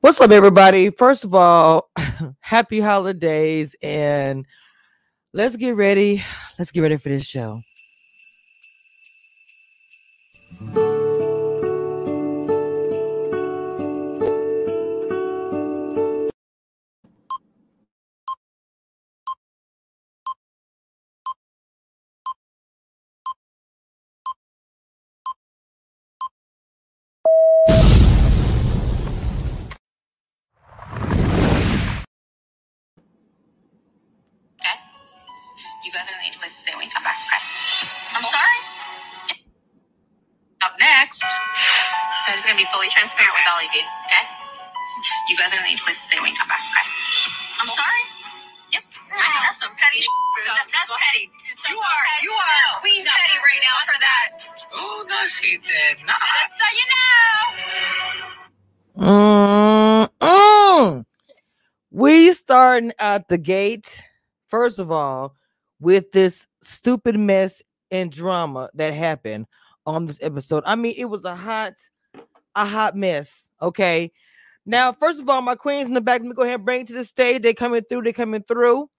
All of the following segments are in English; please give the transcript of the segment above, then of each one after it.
What's up, everybody? First of all, happy holidays and let's get ready. Let's get ready for this show. She did not. Just so you know. Mm-mm. We starting out the gate. First of all, with this stupid mess and drama that happened on this episode. I mean, it was a hot, a hot mess. Okay. Now, first of all, my queens in the back, let me go ahead and bring it to the stage. They coming through, they coming through.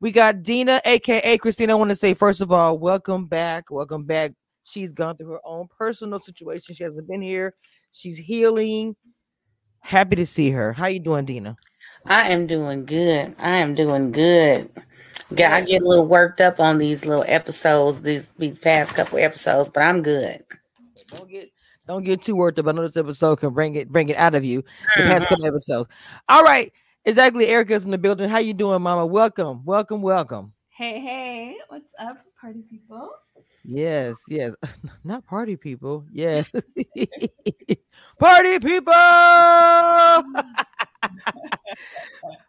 We got Dina, aka Christina. I want to say, first of all, welcome back. Welcome back. She's gone through her own personal situation. She hasn't been here. She's healing. Happy to see her. How you doing, Dina? I am doing good. I am doing good. Yeah, I get a little worked up on these little episodes, these these past couple episodes, but I'm good. Don't get don't get too worked up. I know this episode can bring it bring it out of you. The past mm-hmm. couple episodes. All right, exactly. Erica's in the building. How you doing, Mama? Welcome, welcome, welcome. Hey, hey, what's up, party people? Yes, yes. Not party people. Yes. party people.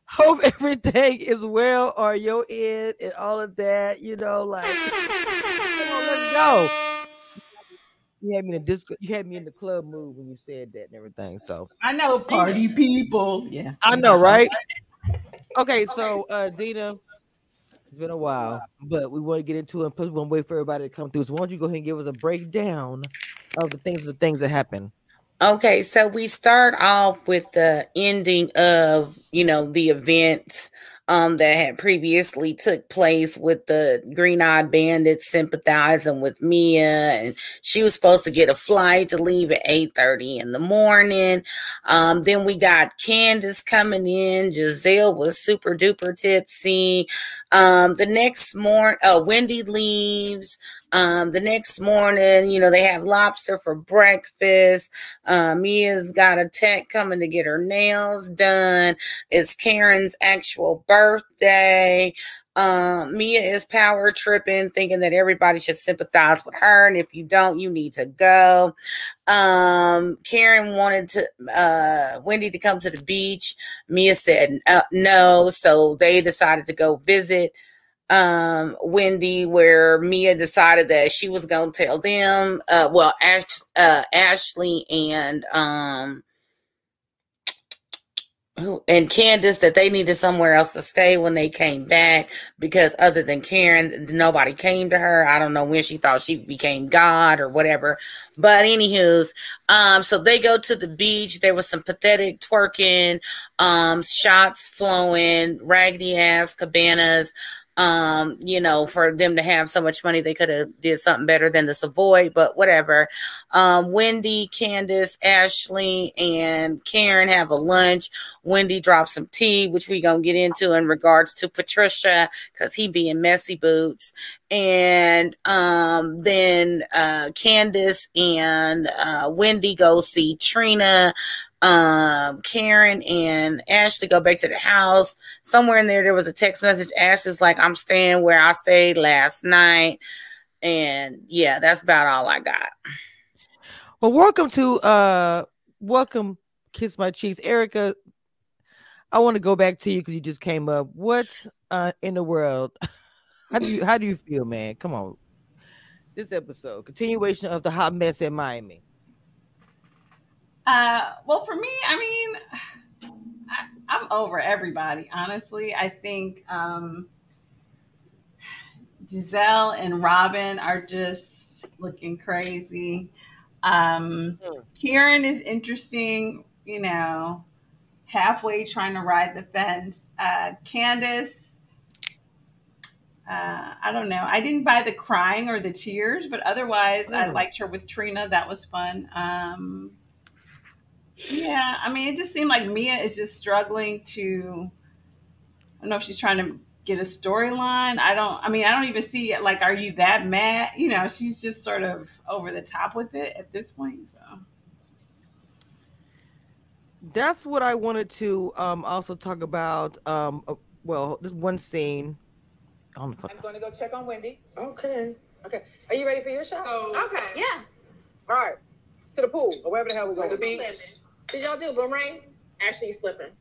Hope everything is well on your end and all of that. You know, like on, let's go. You had me in the disco, you had me in the club mood when you said that and everything. So I know party people. Yeah, I know, right? Okay, so uh Dina, it's been a while, but we want to get into it. Plus, we want to wait for everybody to come through. So, why don't you go ahead and give us a breakdown of the things, the things that happen? Okay, so we start off with the ending of you know the events um that had previously took place with the green eyed bandits sympathizing with Mia and she was supposed to get a flight to leave at eight thirty in the morning. Um then we got Candiace coming in. Gizelle was super duper tipsy. Um the next morning uh Wendy leaves. Um, the next morning, you know, they have lobster for breakfast. Uh, Mia's got a tech coming to get her nails done. It's Karen's actual birthday. Um, Mia is power tripping, thinking that everybody should sympathize with her, and if you don't, you need to go. Um, Karen wanted to uh Wendy to come to the beach. Mia said uh, no, so they decided to go visit um Wendy where Mia decided that she was going to tell them uh well Ash, uh Ashley and um and Candiace that they needed somewhere else to stay when they came back because other than Karen, nobody came to her. I don't know when she thought she became God or whatever. But anywho's, um, so they go to the beach. There was some pathetic twerking, um, shots flowing, raggedy ass cabanas um you know for them to have so much money they could have did something better than the savoy but whatever. Um wendy candiace ashley and karen have a lunch. Wendy drops some tea which we gonna get into in regards to patricia because he being messy boots. And um then uh candiace and uh wendy go see trina um, Karen and Ashley go back to the house. Somewhere in there, there was a text message. Ashley's like, I'm staying where I stayed last night. And yeah, that's about all I got. Well, welcome to uh welcome Kiss My Cheeks. Erica, I want to go back to you because you just came up. What uh in the world? How do you how do you feel, man? Come on. This episode, continuation of the hot mess in Miami. Uh, well, for me, I mean, I, I'm over everybody. Honestly, I think um, Gizelle and Robyn are just looking crazy. Um, Karen is interesting. You know, halfway trying to ride the fence. Uh, Candiace, uh, I don't know. I didn't buy the crying or the tears, but otherwise, I Mm. liked her with Trina. That was fun. Um, yeah, I mean, it just seemed like Mia is just struggling to. I don't know if she's trying to get a storyline. I don't. I mean, I don't even see it. Like, are you that mad? You know, she's just sort of over the top with it at this point. So. That's what I wanted to um also talk about. Um, uh, well, this one scene. I don't know if I- I'm going to go check on Wendy. Okay. Okay. Are you ready for your show? So, Okay. Yes. All right. To the pool or wherever the hell we're going. the beach. Did y'all do boomerang? Actually, you slipping.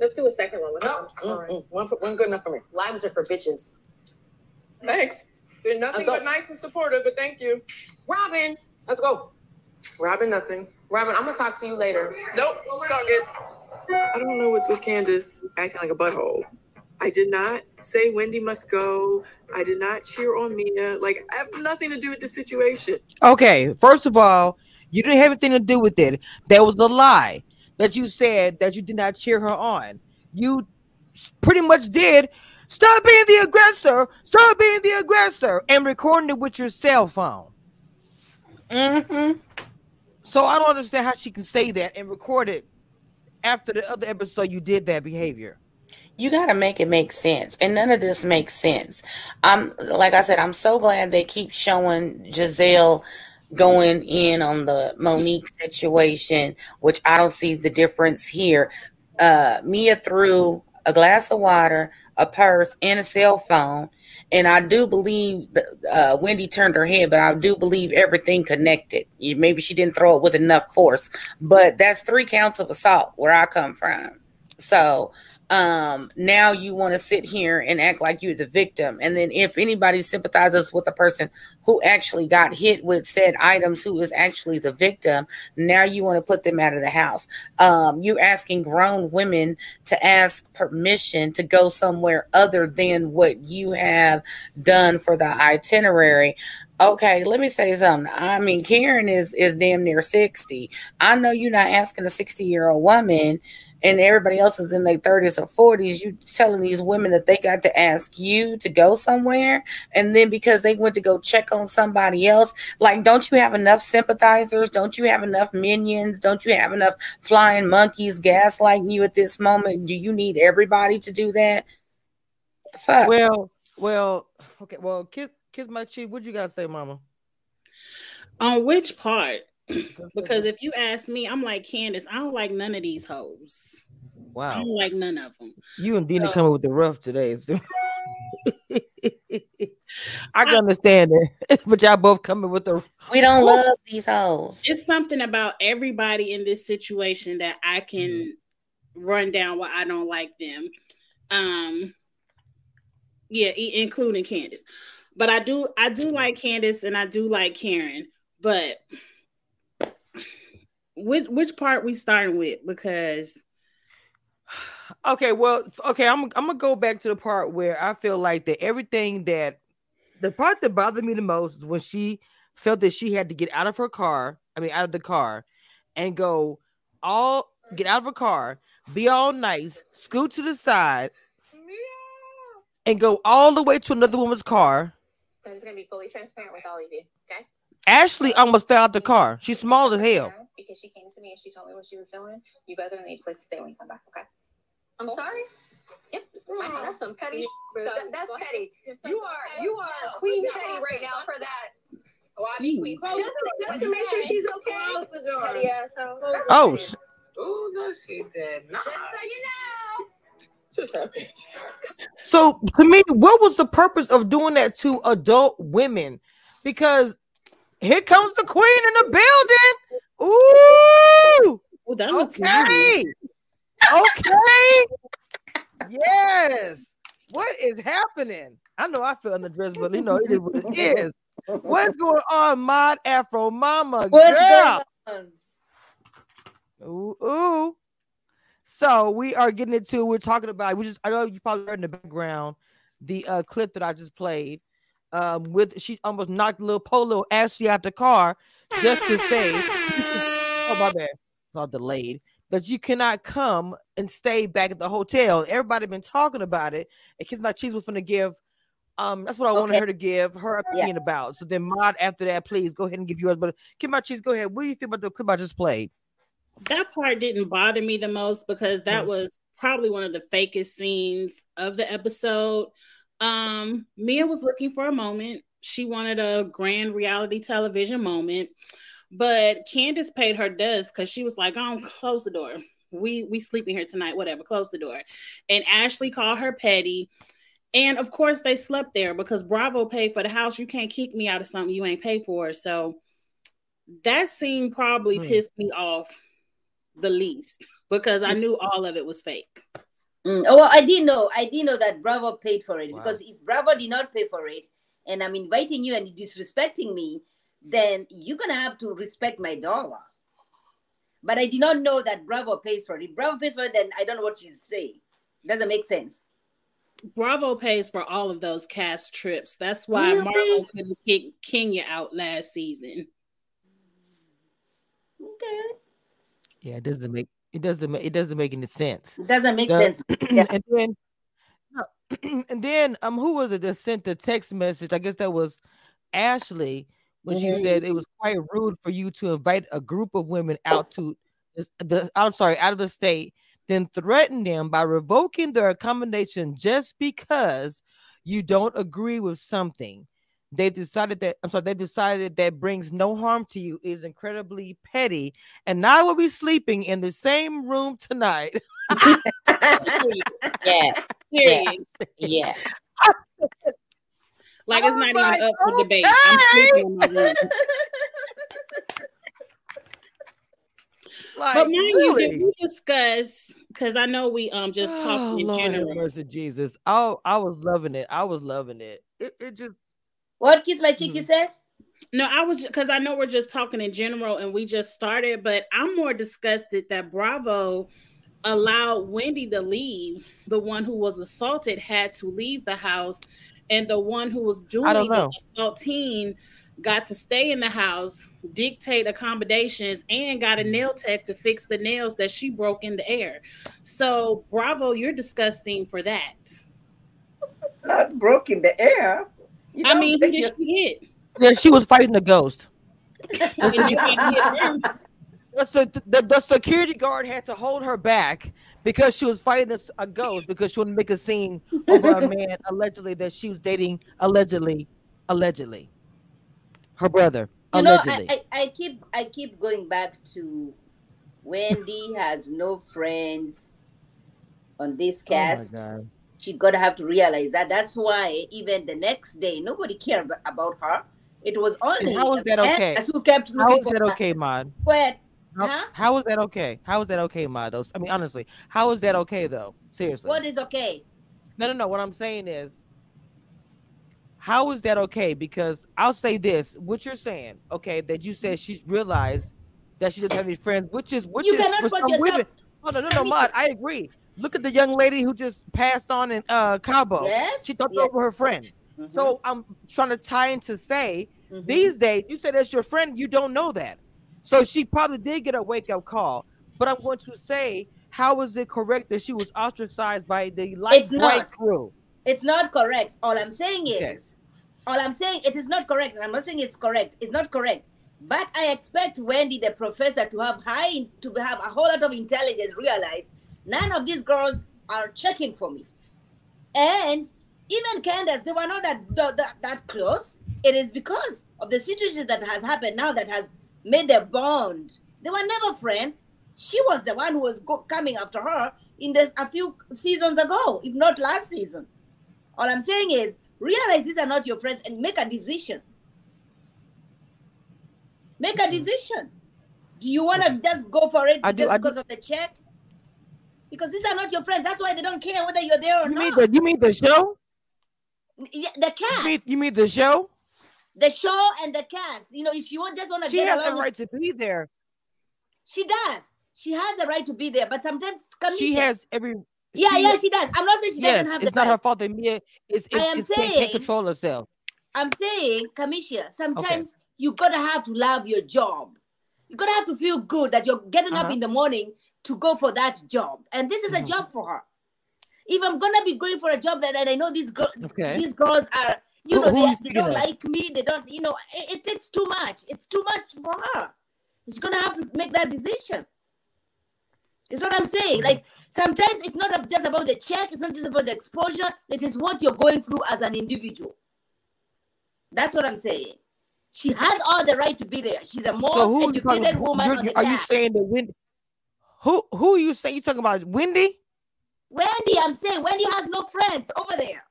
Let's do a second one with No. Mm, mm. One, one good enough for me. Limes are for bitches. Thanks. Been nothing but nice and supportive, but thank you. Robyn, Let's go. Robyn, nothing. Robyn, I'm gonna talk to you later. Nope, it's all good. I don't know what's with Candiace acting like a butthole. I did not say Wendy must go. I did not cheer on Mia. Like, I have nothing to do with the situation. Okay, first of all, you didn't have anything to do with it. That was the lie that you said that you did not cheer her on. You pretty much did. Stop being the aggressor. Stop being the aggressor, and recording it with your cell phone. Mm-hmm. So I don't understand how she can say that and record it after the other episode you did that behavior. You got to make it make sense. And none of this makes sense. I'm like I said, I'm so glad they keep showing Gizelle going in on the Monique situation, which I don't see the difference here. Uh, Mia threw a glass of water, a purse, and a cell phone. And I do believe uh, Wendy turned her head, but I do believe everything connected. Maybe she didn't throw it with enough force, but that's three counts of assault where I come from. So um now you want to sit here and act like you're the victim. And then if anybody sympathizes with the person who actually got hit with said items who is actually the victim now you want to put them out of the house. Um you're asking grown women to ask permission to go somewhere other than what you have done for the itinerary. Okay let me say something. I mean karen is is damn near 60 i know you're not asking a 60 year old woman and everybody else is in their 30s or 40s, you telling these women that they got to ask you to go somewhere. And then because they went to go check on somebody else, like, don't you have enough sympathizers? Don't you have enough minions? Don't you have enough flying monkeys gaslighting you at this moment? Do you need everybody to do that? Fuck? Well, well, okay. Well, kiss, kiss my cheek. What you gotta say, Mama? On which part? Because if you ask me, I'm like Candiace. I don't like none of these hoes. Wow, I don't like none of them. you and Dina So- coming with the rough today. so- I can understand it, but y'all both coming with the. we don't love these hoes. It's something about everybody in this situation that I can run down why I don't like them. Um, yeah, including Candiace. But I do, I do like Candiace, and I do like Karen. But which which part we starting with? Because Okay, well, okay, I'm I'm gonna go back to the part where I feel like that everything that the part that bothered me the most is when she felt that she had to get out of her car, I mean out of the car, and go all get out of her car, be all nice, scoot to the side, and go all the way to another woman's car. I'm just gonna be fully transparent with all of you, okay? Ashley almost fell out the car. She's small as hell. Because she came to me and she told me what she was doing. You guys are gonna need a place to stay when you come back, okay? I'm sorry. Yep. I know that's some petty. Bro, stuff. that- that's petty. Just You are ahead. you are No, Queen Petty no, right no, now for that. Oh, I need queen. Just to, just to make sure she's okay. Close the door. Petty asshole. Oh, sh- Oh, no, she did not. Just so you know. Just happened. So to me, what was the purpose of doing that to adult women? Because here comes the queen in the building. Ooh, oh, that looks nice. okay, okay, yes. What is happening? I know I feel in but you know it is what it is. What's going on, Mod Afro Mama girl? Ooh, ooh. So we are getting into. We're talking about. We just. I know you probably heard in the background the uh, clip that I just played. Um, with she almost knocked little Polo Ashley out the car just to say, "Oh my bad, it's all delayed." that you cannot come and stay back at the hotel. Everybody been talking about it. And Kiss My Cheeks was gonna give. Um, that's what I wanted her to give her Yeah. opinion about. So then, Mod, after that, please go ahead and give yours. But Kiss My Cheeks, go ahead. What do you think about the clip I just played? that part didn't bother me the most because that Mhm. was probably one of the fakest scenes of the episode. Um, Mia was looking for a moment. She wanted a grand reality television moment, but Candiace paid her dust because she was like, "Oh, close the door. We we sleeping here tonight. Whatever, close the door." And Ashley called her petty. And of course, they slept there because Bravo paid for the house. You can't kick me out of something you ain't paid for. So that scene probably Hmm. pissed me off the least because I knew all of it was fake. Mm, oh, well, I didn't know. I didn't know that Bravo paid for it Wow. because if Bravo did not pay for it, and I'm inviting you and you're disrespecting me, then you're gonna have to respect my dollar. But I did not know that Bravo pays for it. If Bravo pays for it, then I don't know what you say. Doesn't make sense. Bravo pays for all of those cast trips. That's why Really? Marvel couldn't kick Kenya out last season. Okay, Yeah, it doesn't make it doesn't make it doesn't make any sense. it doesn't make The- sense. Yeah. and then no, and then um who was it that sent the text message? I guess that was Ashley when Mhm. she said it was quite rude for you to invite a group of women out to the I'm sorry, out of the state, then threaten them by revoking their accommodation just because you don't agree with something. They decided that I'm sorry, they decided that brings no harm to you is incredibly petty, and now we'll be sleeping in the same room tonight. yeah, Period. yeah. Like it's was not even up for debate. I'm sleeping in my room. Like, But mind you, did we discuss? Because I know we um just Oh, talked in Lord general. mercy, Jesus. Oh, I was loving it. I was loving it. It, it just What kiss my cheek Mhm. you said? No, I was because I know we're just talking in general and we just started, but I'm more disgusted that Bravo allowed Wendy to leave. The one who was assaulted had to leave the house, and the one who was doing don't the know. assaulting got to stay in the house, dictate accommodations, and got a Mm-hmm. nail tech to fix the nails that she broke in the air. So, Bravo, you're disgusting for that. Not broke in the air. You I mean, who did she hit? yeah, she was fighting a ghost. And you can't hit them. The, the, the security guard had to hold her back because she was fighting a ghost because she wouldn't make a scene over a man allegedly that she was dating allegedly, allegedly, her brother you know. I, I, I keep I keep going back to Wendy has no friends on this oh my cast. god! She gotta have to realize that. That's why even the next day nobody cared about her. It was only how is that okay? Who kept How is that okay, Mod? But How, Huh? how is that okay? How is that okay, Mod? I mean, honestly, how is that okay though? Seriously. what is okay? No, no, no. What I'm saying is, how is that okay? Because I'll say this: what you're saying, okay, that you said she realized that she doesn't have any friends, which is which You is cannot for some yourself- women. Oh no, no, no, Mod. I agree. Look at the young lady who just passed on in uh Cabo. Yes. She thought yes. were her friends. Mhm, So I'm trying to tie in to say mhm. these days, you said that's your friend, you don't know that. So she probably did get a wake up call. But I'm going to say, how is it correct that she was ostracized by the light It's not. crew? It's not correct. All I'm saying is, Okay. all I'm saying, it is not correct. And I'm not saying it's correct. It's not correct. But I expect Wendy, the professor, to have high, to have a whole lot of intelligence. Realize none of these girls are checking for me, and even Candiace, they were not that that, that, close. It is because of the situation that has happened now that has made their bond. They were never friends. She was the one who was go- coming after her in a few seasons ago, if not last season. All I'm saying is realize these are not your friends and make a decision. Make a mm. decision. Do you want to just go for it I do- just do- because of the check? Because these are not your friends. That's why they don't care whether you're there or You mean not. the you mean the show? Yeah, the You cast, mean, you mean the show? the show, and the cast. You know, if she won't just want to She get has the with- right to be there. she does. She has the right to be there, but sometimes She has every. Yeah, she- yeah, she does. I'm not saying she yes, doesn't have it's not right. her fault that Mia is, I am is can't, can't saying- control herself. I'm saying, Kamisha, sometimes you gotta have to love your job. You gotta have to feel good that you're getting up Uh-huh. in the morning to go for that job, and this is a Mhm. job for her. If I'm gonna be going for a job that and I know these girls, Okay. these girls are, you know, who they, they don't of? like me. They don't, you know, it, it takes too much. It's too much for her. She's gonna have to make that decision. Is what I'm saying. Like sometimes it's not just about the check. It's not just about the exposure. It is what you're going through as an individual. That's what I'm saying. She has all the right to be there. She's a most So who are you talking educated woman You're- on the are you saying that Wendy? Who who you saying? You talking about Wendy? Wendy, I'm saying Wendy has no friends over there.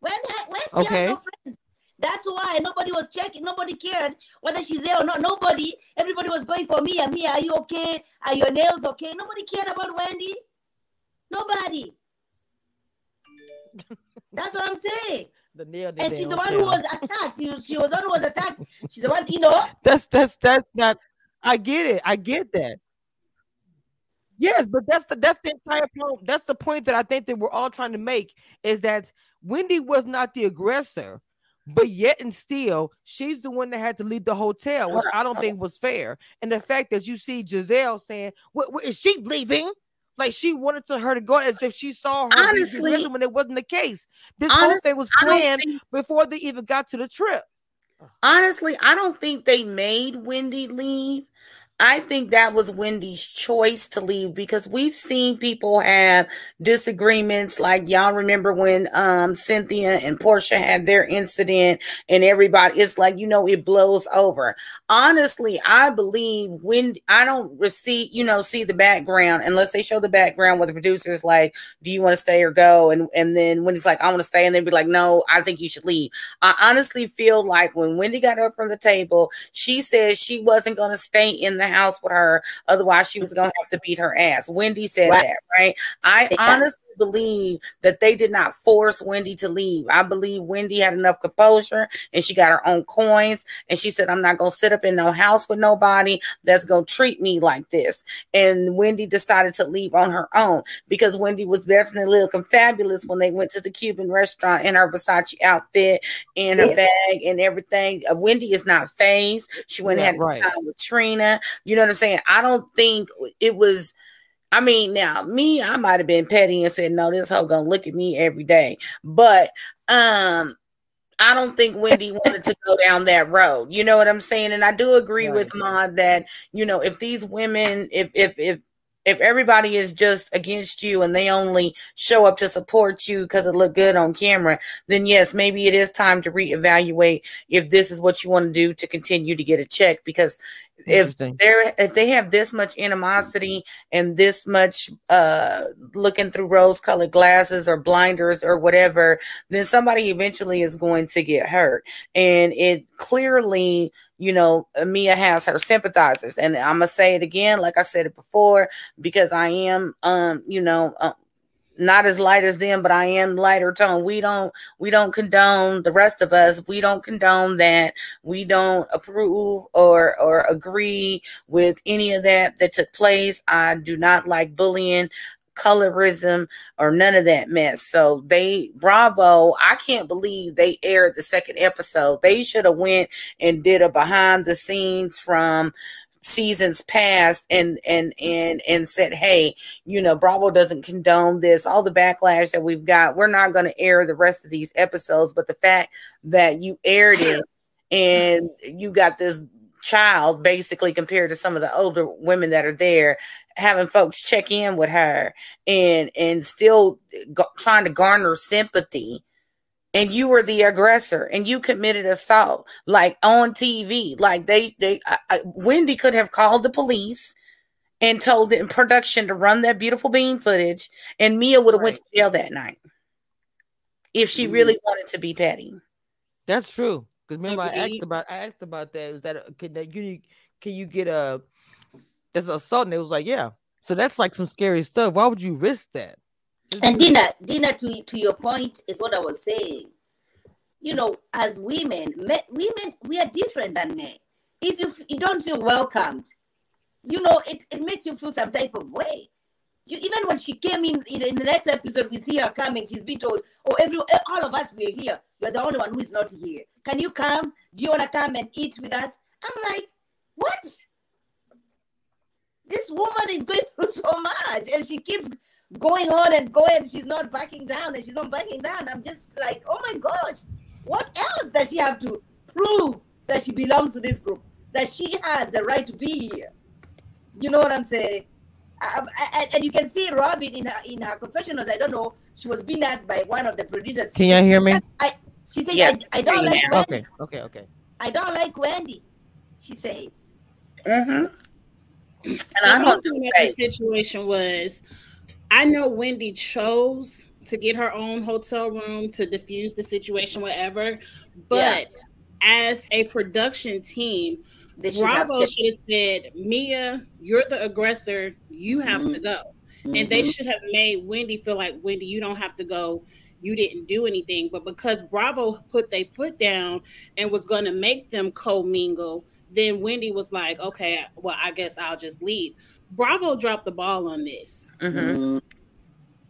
Wendy, ha- when she Okay. has no friends. That's why nobody was checking, nobody cared whether she's there or not. Nobody, everybody was going for Mia. Mia, are you okay? Are your nails okay? Nobody cared about Wendy. Nobody. That's what I'm saying. The nail. And she's the one who was attacked. She, was- she was one who was attacked. She's the one, you know. That's that's that's not. I get it. I get that. Yes, but that's the that's the entire point. That's the point that I think that we're all trying to make is that Wendy was not the aggressor, but yet and still she's the one that had to leave the hotel, which I don't think was fair. And the fact that you see Gizelle saying, "What, is she leaving?" Like she wanted to her to go as if she saw her Honestly- when it wasn't the case. This whole thing was planned think- before they even got to the trip. Honestly, I don't think they made Wendy leave. I think that was Wendy's choice to leave because we've seen people have disagreements. Like y'all remember when um Cynthia and Porsha had their incident, and everybody it's like you know it blows over. Honestly, I believe when I don't receive, you know, see the background unless they show the background where the producer's like, "Do you want to stay or go?" and and then when he's like, "I want to stay," and they'd be like, "No, I think you should leave." I honestly feel like when Wendy got up from the table, she said she wasn't going to stay in the house with her. Otherwise, she was going to have to beat her ass. Wendy said Right. that, right? I honestly believe that they did not force Wendy to leave. I believe Wendy had enough composure and she got her own coins. And she said, I'm not going to sit up in no house with nobody that's going to treat me like this. And Wendy decided to leave on her own because Wendy was definitely looking fabulous when they went to the Cuban restaurant in her Versace outfit and her bag and everything. Uh, Wendy is not phased. She went Yeah, and had right. time with Trina. You know what I'm saying? I don't think it was. I mean, now me, I might have been petty and said, "No, this hoe gonna look at me every day," but um. I don't think Wendy wanted to go down that road. You know what I'm saying? And I do agree with Maud that, you know, if these women, if if if if everybody is just against you and they only show up to support you because it looked good on camera, then yes, maybe it is time to reevaluate if this is what you want to do to continue to get a check. Because if they're if they have this much animosity and this much uh looking through rose colored glasses or blinders or whatever, then somebody eventually is going to get hurt. And it clearly you know, Mia has her sympathizers, and I'm gonna say it again, like I said it before, because I am, um, you know, uh, not as light as them, but I am lighter tone. We don't, we don't condone the rest of us. We don't condone that. We don't approve or or agree with any of that that took place. I do not like bullying colorism or none of that mess. So they bravo. I can't believe they aired the second episode. They should have went and did a behind the scenes from seasons past and and and and said hey you know bravo doesn't condone this. All the backlash that we've got we're not going to air the rest of these episodes but the fact that you aired it and you got this child basically compared to some of the older women that are there having folks check in with her and and still go, trying to garner sympathy and you were the aggressor and you committed assault like on TV like they they I, I, Wendy could have called the police and told the production to run that beautiful bean footage and Mia would have went to jail that night if she mm-hmm. really wanted to be petty That's true. Because remember, I asked about I asked about that. Is that a- can that you can you get a there's an assault? And it was like, yeah. So that's like some scary stuff. Why would you risk that? And Dina, Dina, to to your point is what I was saying. You know, as women, men, women, we are different than men. If you you don't feel welcomed, you know, it, it makes you feel some type of way. You, even when she came in, in in the next episode, we see her coming. She's been told, "Oh, every all of us we're here. You're the only one who is not here. Can you come? Do you want to come and eat with us?" I'm like, "What? this woman is going through so much and she keeps going on and going. She's not backing down and she's not backing down. I'm just like, oh my gosh, what else does she have to prove that she belongs to this group? That she has the right to be here? You know what I'm saying? Um, and, and you can see Robyn in her in her confessionals. I don't know. She was being asked by one of the producers. Can y'all hear me? I, she said, Yes, I, I don't like can Wendy. Okay, okay, okay. I don't like Wendy. She says. Mm-hmm. And I don't thing think about the situation was, I know Wendy chose to get her own hotel room to diffuse the situation, whatever. But as a production team, They should have Bravo should have said, Mia, you're the aggressor. You have Mm-hmm. to go. And they should have made Wendy feel like, Wendy, you don't have to go. You didn't do anything. But because Bravo put their foot down and was going to make them co-mingle, then Wendy was like, okay, well, I guess I'll just leave. Bravo dropped the ball on this. Mm-hmm.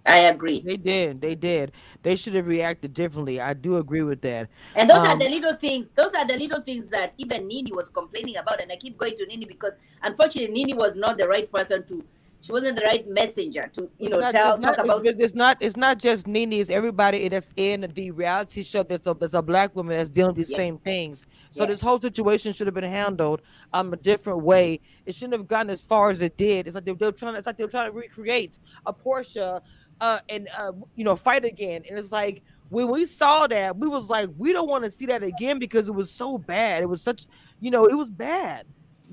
I agree. They did. They did. They should have reacted differently. I do agree with that. And those are Um, the little things. Those are the little things that even NeNe was complaining about. And I keep going to NeNe because unfortunately NeNe was not the right person to. She wasn't the right messenger to you know not- tell talk not- about. It's, it's not. It's not just NeNe. It's everybody that's in the reality show. That's a that's a black woman that's dealing with these Yes. same things. So this whole situation should have been handled um a different way. It shouldn't have gotten as far as it did. It's like they, they're trying. It's like they're trying to recreate a Porsha, uh, and uh, you know, fight again. And it's like when we saw that, we was like, we don't want to see that again because it was so bad. It was such, you know, it was bad.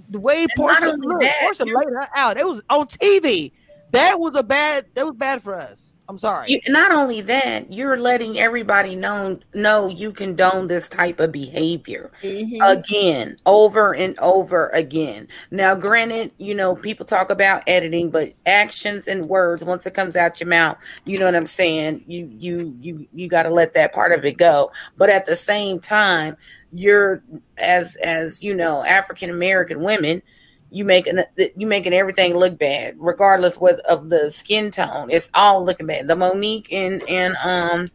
The way not Porsha, only look, that, Porsha laid her out. It was on TV. That was a bad. That was bad for us. I'm sorry. You, not only that, you're letting everybody know know you condone this type of behavior Mhm. again, over and over again. Now, granted, you know people talk about editing, but actions and words once it comes out your mouth, you know what I'm saying. You you you you got to let that part of it go. But at the same time, you're as as you know African American women you making you making everything look bad, regardless with of the skin tone. It's all looking bad. The Monique and and um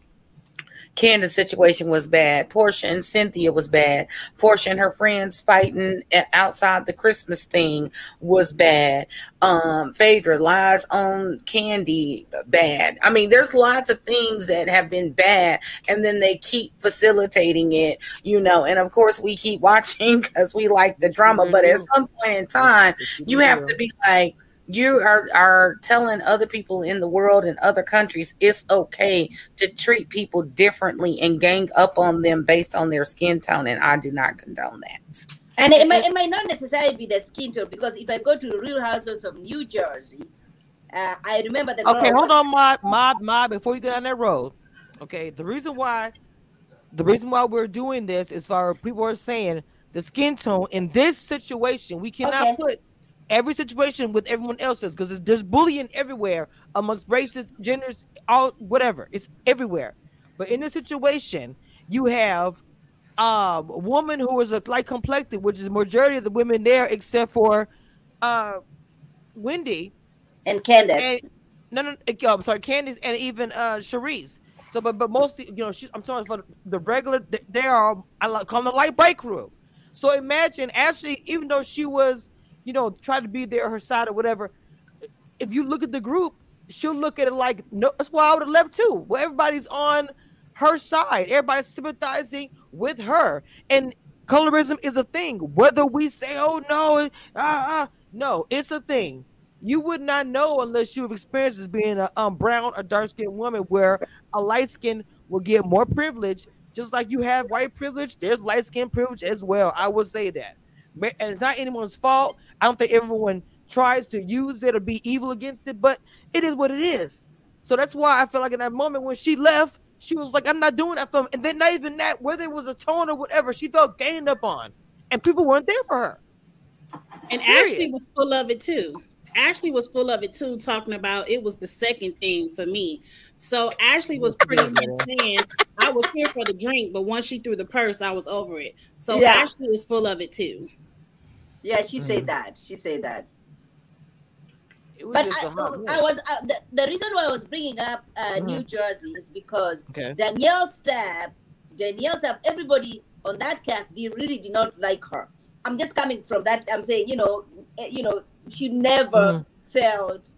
Candiace situation was bad. Porsha and Cynthia was bad. Porsha and her friends fighting outside the Christmas thing was bad. Um, Phaedra lies on Kandi bad. I mean, there's lots of things that have been bad, and then they keep facilitating it, you know. And of course, we keep watching because we like the drama. But at some point in time, you have to be like you are are telling other people in the world and other countries it's okay to treat people differently and gang up on them based on their skin tone and i do not condone that And it might, it might not necessarily be the skin tone because if I go to the Real Housewives of New Jersey, uh, I remember the Okay, hold was- on, mob, mob, mob. Before you get on that road, okay. The reason why, the reason why we're doing this is for people are saying the skin tone in this situation. We cannot Okay. put every situation with everyone else's because there's bullying everywhere amongst races, genders, all whatever. It's everywhere. But in this situation, you have um, a woman who is a light complected, which is the majority of the women there, except for uh, Wendy and Candiace. and no, no, no, I'm sorry, Candiace and even uh Charrisse. So, but but mostly, you know, she's I'm talking for the regular. th- They are I like call them the light bike crew. So imagine Ashley, even though she was, you know, try to be there her side or whatever. If you look at the group, she'll look at it like no. That's why I would have left too. Well, everybody's on her side. Everybody's sympathizing with her, and colorism is a thing. Whether we say, "Oh no," ah, ah, no, it's a thing you would not know unless you've experienced as being a um, brown or dark skinned woman where a light skin will get more privilege just like you have white privilege there's light skin privilege as well i would say that and it's not anyone's fault i don't think everyone tries to use it or be evil against it but it is what it is so that's why i felt like in that moment when she left she was like i'm not doing that for him. and then not even that whether it was a tone or whatever she felt gained up on and people weren't there for her And Period. Ashley was full of it too. Ashley was full of it too, talking about it was the second thing for me. So Ashley was pretty much saying, I was here for the drink, but once she threw the purse, I was over it. So Yeah. Ashley was full of it too. Yeah, she Mm. said that. She said that. it was But just I, a. I was uh, the, the reason why I was bringing up uh, Mhm. New Jersey is because okay Danielle Staub, Danielle Staub, everybody on that cast, they really did not like her. I'm just coming from that. I'm saying, you know, eh, you know, she never felt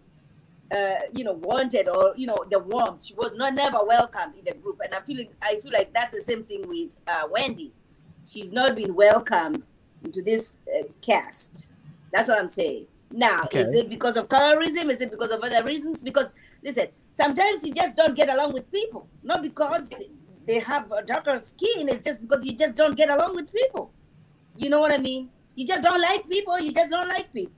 uh, you know, wanted or you know, the warmth. She was not never welcome in the group, and I feel I feel like that's the same thing with uh, Wendy. She's not been welcomed into this uh, cast. That's what I'm saying. Now, Okay. is it because of colorism? Is it because of other reasons? Because listen, sometimes you just don't get along with people, not because they have a darker skin. It's just because you just don't get along with people. You know what I mean? You just don't like people. You just don't like people.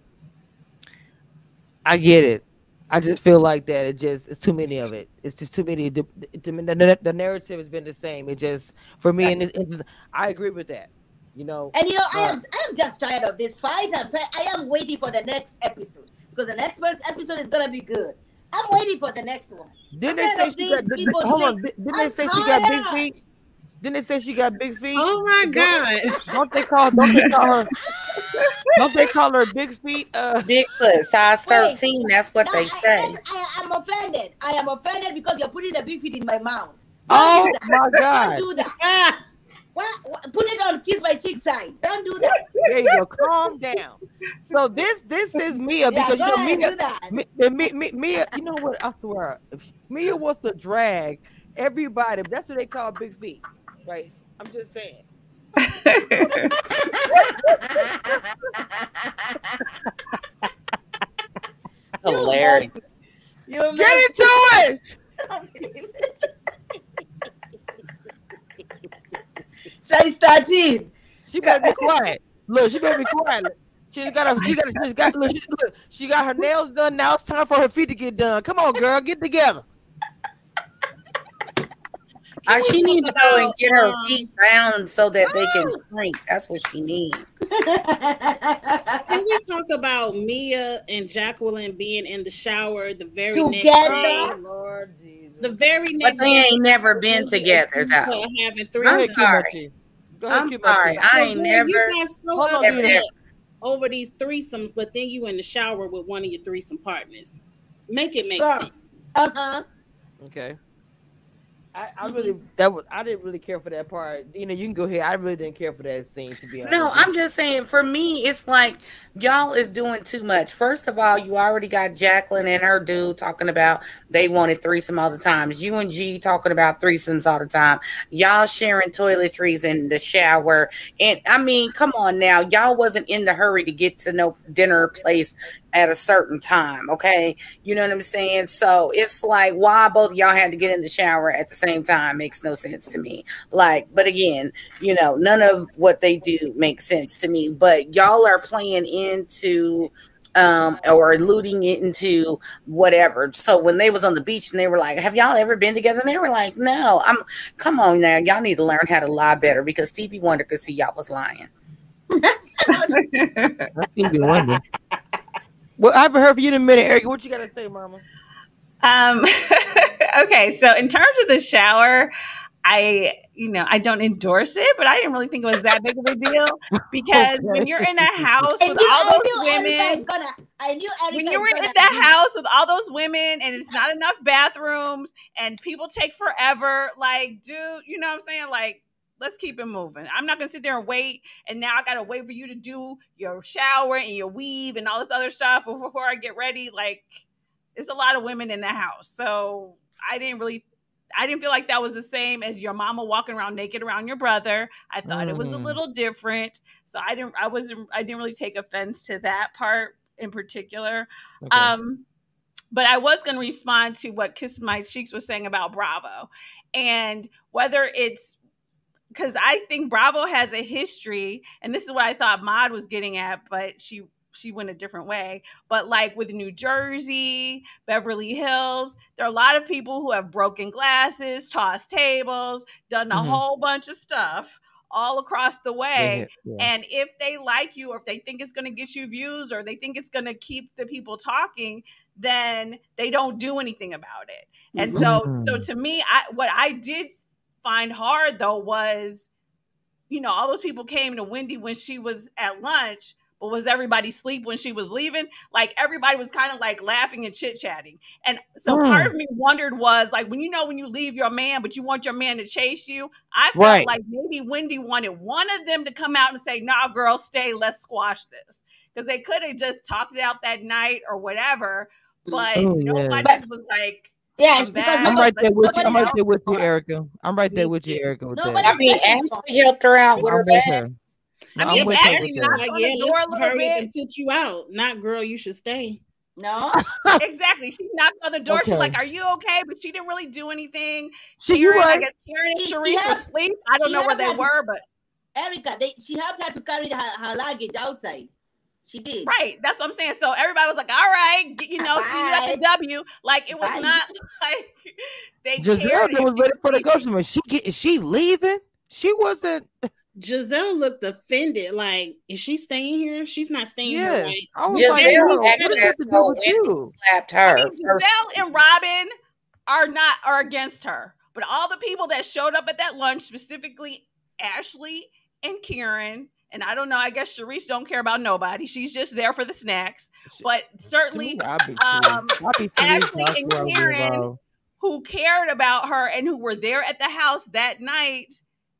I get it. I just feel like that it just it's too many of it. It's just too many. The, the, the, narrative has been the same. It just for me and it's, it's, I agree with that. You know, And you know, I am I am just tired of this fight. I'm tired. I am waiting for the next episode because the next episode is gonna be good. I'm waiting for the next one. Didn't they say she got? Did, hold on. Did, didn't I'm they say she got big feet? Didn't they say she got big feet? Oh my God. Don't they call? Don't they call her? Don't they call her big feet? Uh, Bigfoot, size Wait. 13. That's what No, they I, say. I, I am offended. I am offended because you're putting the big feet in my mouth. oh do that. my God! Don't do that. What, what- Put it on kiss my cheek side. Don't do that. There you go. Calm down. So this this is Mia Yeah, because go you know ahead, Mia, do that. Mi- Mi- Mi- Mi- Mia, you know what? I swear, Mia wants to drag everybody. That's what they call big feet, right? I'm just saying. Hilarious. You're Get into it. Size 13. She better be quiet. Look, she better be quiet. She's got her. She got. She's got. Look, she, look, she got her nails done. Now it's time for her feet to get done. Come on, girl, get together. Uh, she need to go and get her Um, feet round so that they can shrink. That's what she needs. Can we talk about Mia and Jacqueline being in the shower the very next Together? day? Lord Jesus. The very next But they day, ain't never been together though. Having three I'm sorry. Kimochi. Go ahead, I'm sorry. I ain't never. You got so Hold on, upset over these threesomes, but then you in the shower with one of your threesome partners. Make it make Girl. sense. Uh-huh. Okay. I, I mm-hmm. really that was I didn't really care for that part. You know, you can go ahead. I really didn't care for that scene to be honest. No. I'm just saying for me, it's like y'all is doing too much. First of all, you already got Jacqueline and her dude talking about they wanted threesome all the time. You and G talking about threesomes all the time. Y'all sharing toiletries in the shower. And I mean, come on now. Y'all wasn't in the hurry to get to no dinner place at a certain time, okay? You know what I'm saying? So it's like why both of y'all had to get in the shower at the same time makes no sense to me. Like, but again, you know, none of what they do makes sense to me. But y'all are playing into um or alluding it into whatever. So when they was on the beach and they were like, Have y'all ever been together? And they were like, No, I'm come on now. Y'all need to learn how to lie better because Stevie Wonder could see y'all was lying. Stevie Wonder. Well, I haven't heard from you in a minute, Eric. What you gotta say, Mama? Um, okay, so in terms of the shower, I, you know, I don't endorse it, but I didn't really think it was that big of a deal because when you're in a house with knew, all those knew Erica is women, gonna. I knew Erica when is you're in gonna that house with all those women and it's not enough bathrooms and people take forever, like, dude, you know what I'm saying? Like, let's keep it moving. I'm not gonna sit there and wait, and now I gotta wait for you to do your shower and your weave and all this other stuff before I get ready. Like, it's a lot of women in the house, so I didn't really. I didn't feel like that was the same as your mama walking around naked around your brother. I thought it was a Mm. little different. So I didn't I wasn't I didn't really take offense to that part in particular. Okay. Um, but I was going to respond to what Kiss My Cheeks was saying about Bravo and whether it's because I think Bravo has a history, and this is what I thought Maud was getting at, but she she went a different way. But like with New Jersey, Beverly Hills, there are a lot of people who have broken glasses, tossed tables, done a Mhm. whole bunch of stuff all across the way. Yeah, yeah. And if they like you, or if they think it's going to get you views, or they think it's going to keep the people talking, then they don't do anything about it. And so, so Mhm. to me, I what I did find hard though was, you know, all those people came to Wendy when she was at lunch, but was everybody sleep when she was leaving? Like everybody was kind of like laughing and chit chatting. And so part Mm. of me wondered was like when you know when you leave your man, but you want your man to chase you. I felt Right. like maybe Wendy wanted one of them to come out and say, "Nah, girl, stay. Let's squash this." because they could have just talked it out that night or whatever. But Oh, yeah. nobody was like, Yeah, I'm because. I'm right there with you. I'm right there with you, Erica. I'm right there with you, Erica. With Nobody that. I mean, Second Ashley helped her out with I'm her with bag. her. No, I mean, I'm with her Ashley with knocked that. Like, on yeah, the door a let's little hurry up bit. and put you out. Not girl, you should stay. No, exactly. She knocked on the door. She's like, "Are you okay?" But she didn't really do anything. She, Karen, I guess Karen and She- she Charrisse were asleep. I don't know where they her to- were, but Erica, they, she helped her to carry her, her luggage outside. She did. right. That's what I'm saying. So everybody was like, "All right, you know, see you at the W." Like it was Bye. not like they Gizelle cared if was she ready for the leaving. customer. She get, is she leaving? She wasn't. Gizelle looked offended. Like, is she staying here? She's not staying here, Yes. right? I was Gizelle like, girl, what does to do though with Wendy you? slapped I her. mean. Gizelle and Robyn are not are against her, but all the people that showed up at that lunch, specifically Ashley and Karen, and I don't know, I guess Charrisse don't care about nobody. She's just there for the snacks. But certainly I'll um, Ashley and swear I'll be Karen who cared about her and who were there at the house that night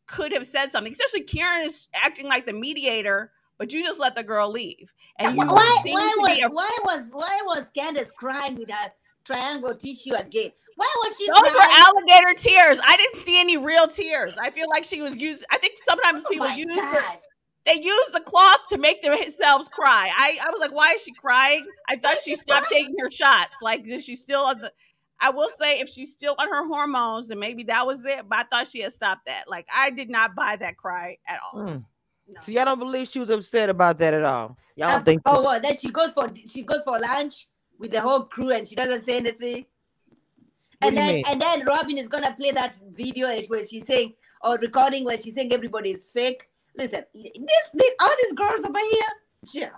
could have said something. Especially Karen is acting like the mediator, but you just let the girl leave. And you Why, why, why was be a- why was why was Candiace crying with her triangle tissue again? Why was she Those were alligator tears. I didn't see any real tears. I feel like she was used. I think sometimes Oh people my use gosh. They use the cloth to make themselves cry. I, I was like, why is she crying? I thought she she stopped taking her shots. Like, is she still on the? I will say, if she's still on her hormones, and maybe that was it. But I thought she had stopped that. Like, I did not buy that cry at all. Mm. No. So y'all don't believe she was upset about that at all? Y'all don't Um, think? oh, what? Then she goes for she goes for lunch with the whole crew and she doesn't say anything. What and then mean? and then Robyn is gonna play that video where she's saying or recording where she's saying everybody is fake. Listen, this, this all these girls over here, yeah.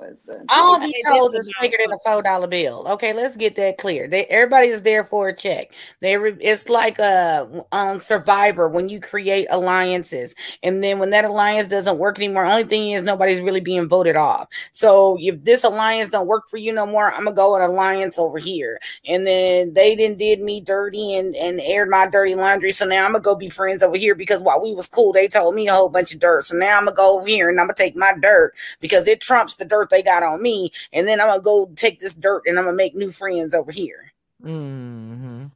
Listen. All Okay, these this hoes is is bigger than a four dollar bill. Okay, let's get that clear. They everybody is there for a check. They re- it's like a um Survivor when you create alliances, and then when that alliance doesn't work anymore, only thing is nobody's really being voted off. So if this alliance don't work for you no more, I'm gonna go an alliance over here, and then they didn't did me dirty and and aired my dirty laundry. So now I'm gonna go be friends over here because while we was cool, they told me a whole bunch of dirt. So now I'm gonna go over here and I'm gonna take my dirt because it trumps the dirt they got on me, and then I'm gonna go take this dirt and I'm gonna make new friends over here. Mm-hmm.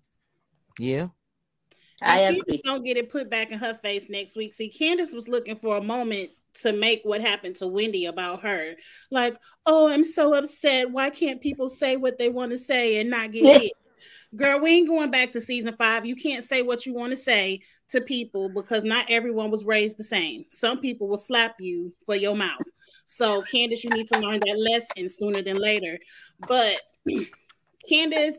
Yeah. I And agree. Candiace don't get it put back in her face next week. See, Candiace was looking for a moment to make what happened to Wendy about her. Like, oh, I'm so upset. Why can't people say what they want to say and not get Yeah. hit? Girl, we ain't going back to season five. You can't say what you want to say to people because not everyone was raised the same. Some people will slap you for your mouth. So, Candiace, you need to learn that lesson sooner than later. But Candiace,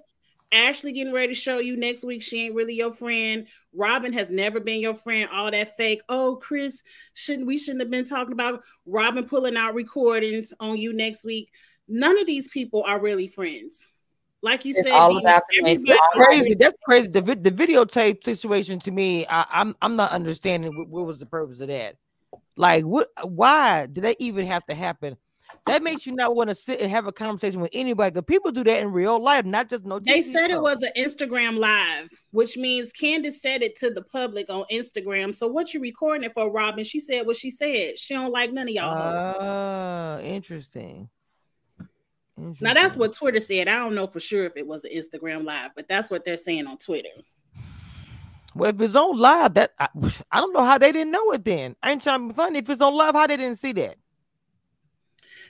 Ashley getting ready to show you next week she ain't really your friend. Robyn has never been your friend. All that fake. Oh, Chris, shouldn't we shouldn't have been talking about Robyn pulling out recordings on you next week? None of these people are really friends. Like you It's said, all about the everybody- mental- Crazy. That's crazy. The, the videotape situation to me, I, I'm I'm not understanding what, what was the purpose of that. Like, what? Why did that even have to happen? That makes you not want to sit and have a conversation with anybody. Because people do that in real life, not just no. They TV said it was an Instagram live, which means Candiace said it to the public on Instagram. So what you recording it for, Robyn? She said what she said. She don't like none of y'all. hoes. Ah, interesting. Now that's what Twitter said. I don't know for sure if it was an Instagram live, but that's what they're saying on Twitter. Well, if it's on live, that I, I don't know how they didn't know it. Then I ain't trying to be funny. If it's on live, how they didn't see that?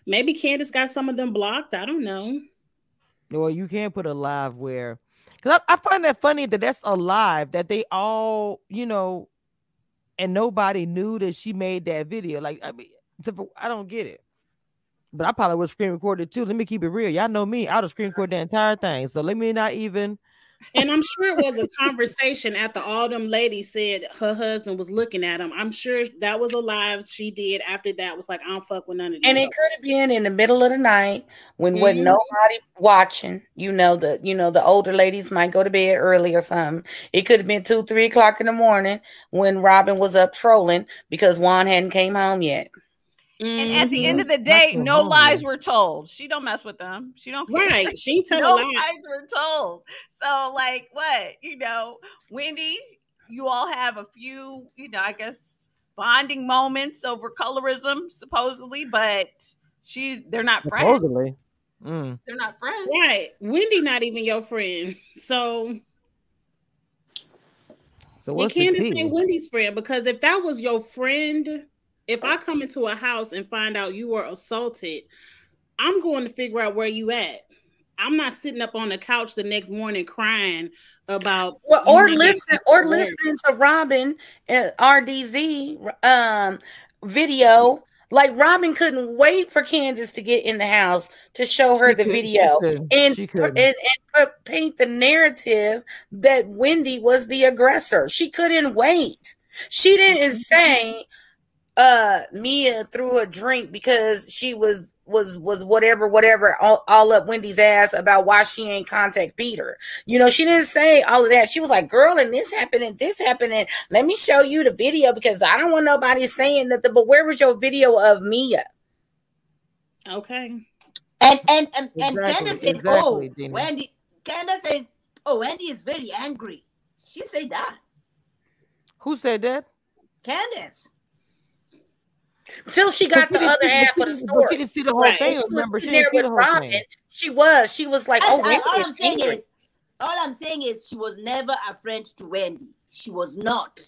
Maybe Candiace got some of them blocked. I don't know. Well, you can't put a live where, because I, I find that funny that that's a live that they all, you know, and nobody knew that she made that video. Like, I mean, I don't get it. But I probably would screen record it too. Let me keep it real. Y'all know me. I would screen record the entire thing. So let me not even. And I'm sure it was a conversation after all them ladies said her husband was looking at him. I'm sure that was a live she did after that. Was like, I don't fuck with none of. And it could have been in the middle of the night when wasn't Mhm. nobody watching. You know the you know the older ladies might go to bed early or something. It could have been two, three o'clock in the morning when Robyn was up trolling because Juan hadn't came home yet. And at the end of the day, so no lies were told. She don't mess with them. She don't care. right, she ain't tell no a lie. lies were told. So, like, what you know, Wendy, you all have a few, you know, I guess bonding moments over colorism, supposedly, but She's they're not friends. Supposedly. Mm. They're not friends. Right. Wendy not even your friend. So So you what's the can't just Wendy's friend because if that was your friend, if I come into a house and find out you were assaulted, I'm going to figure out where you at. I'm not sitting up on the couch the next morning crying about Well, or listen, or to listening to Robyn uh, RDZ um video. Like Robyn couldn't wait for Candiace to get in the house to show her She the couldn't- video couldn't- and and, and paint the narrative that Wendy was the aggressor. She couldn't wait. She didn't say uh Mia threw a drink because she was was was whatever whatever all, all up Wendy's ass about why she ain't contact Peter. You know, she didn't say all of that. She was like, "Girl, and this happened and this happened and let me show you the video because I don't want nobody saying that." The, but where was your video of Mia? Okay. And and and, and Exactly, Candiace said, exactly, "Oh, Dina. Wendy." Candiace said, "Oh, Wendy is very angry." She said that. Who said that? Candiace. Till she got the other didn't- half of the she but story. She didn't see the whole Right. thing. She was Remember, she there didn't see with the whole Robyn. thing. She was. She was like, That's- "Oh, I- all I'm saying angry." is, all I'm saying is, she was never a friend to Wendy. She was not.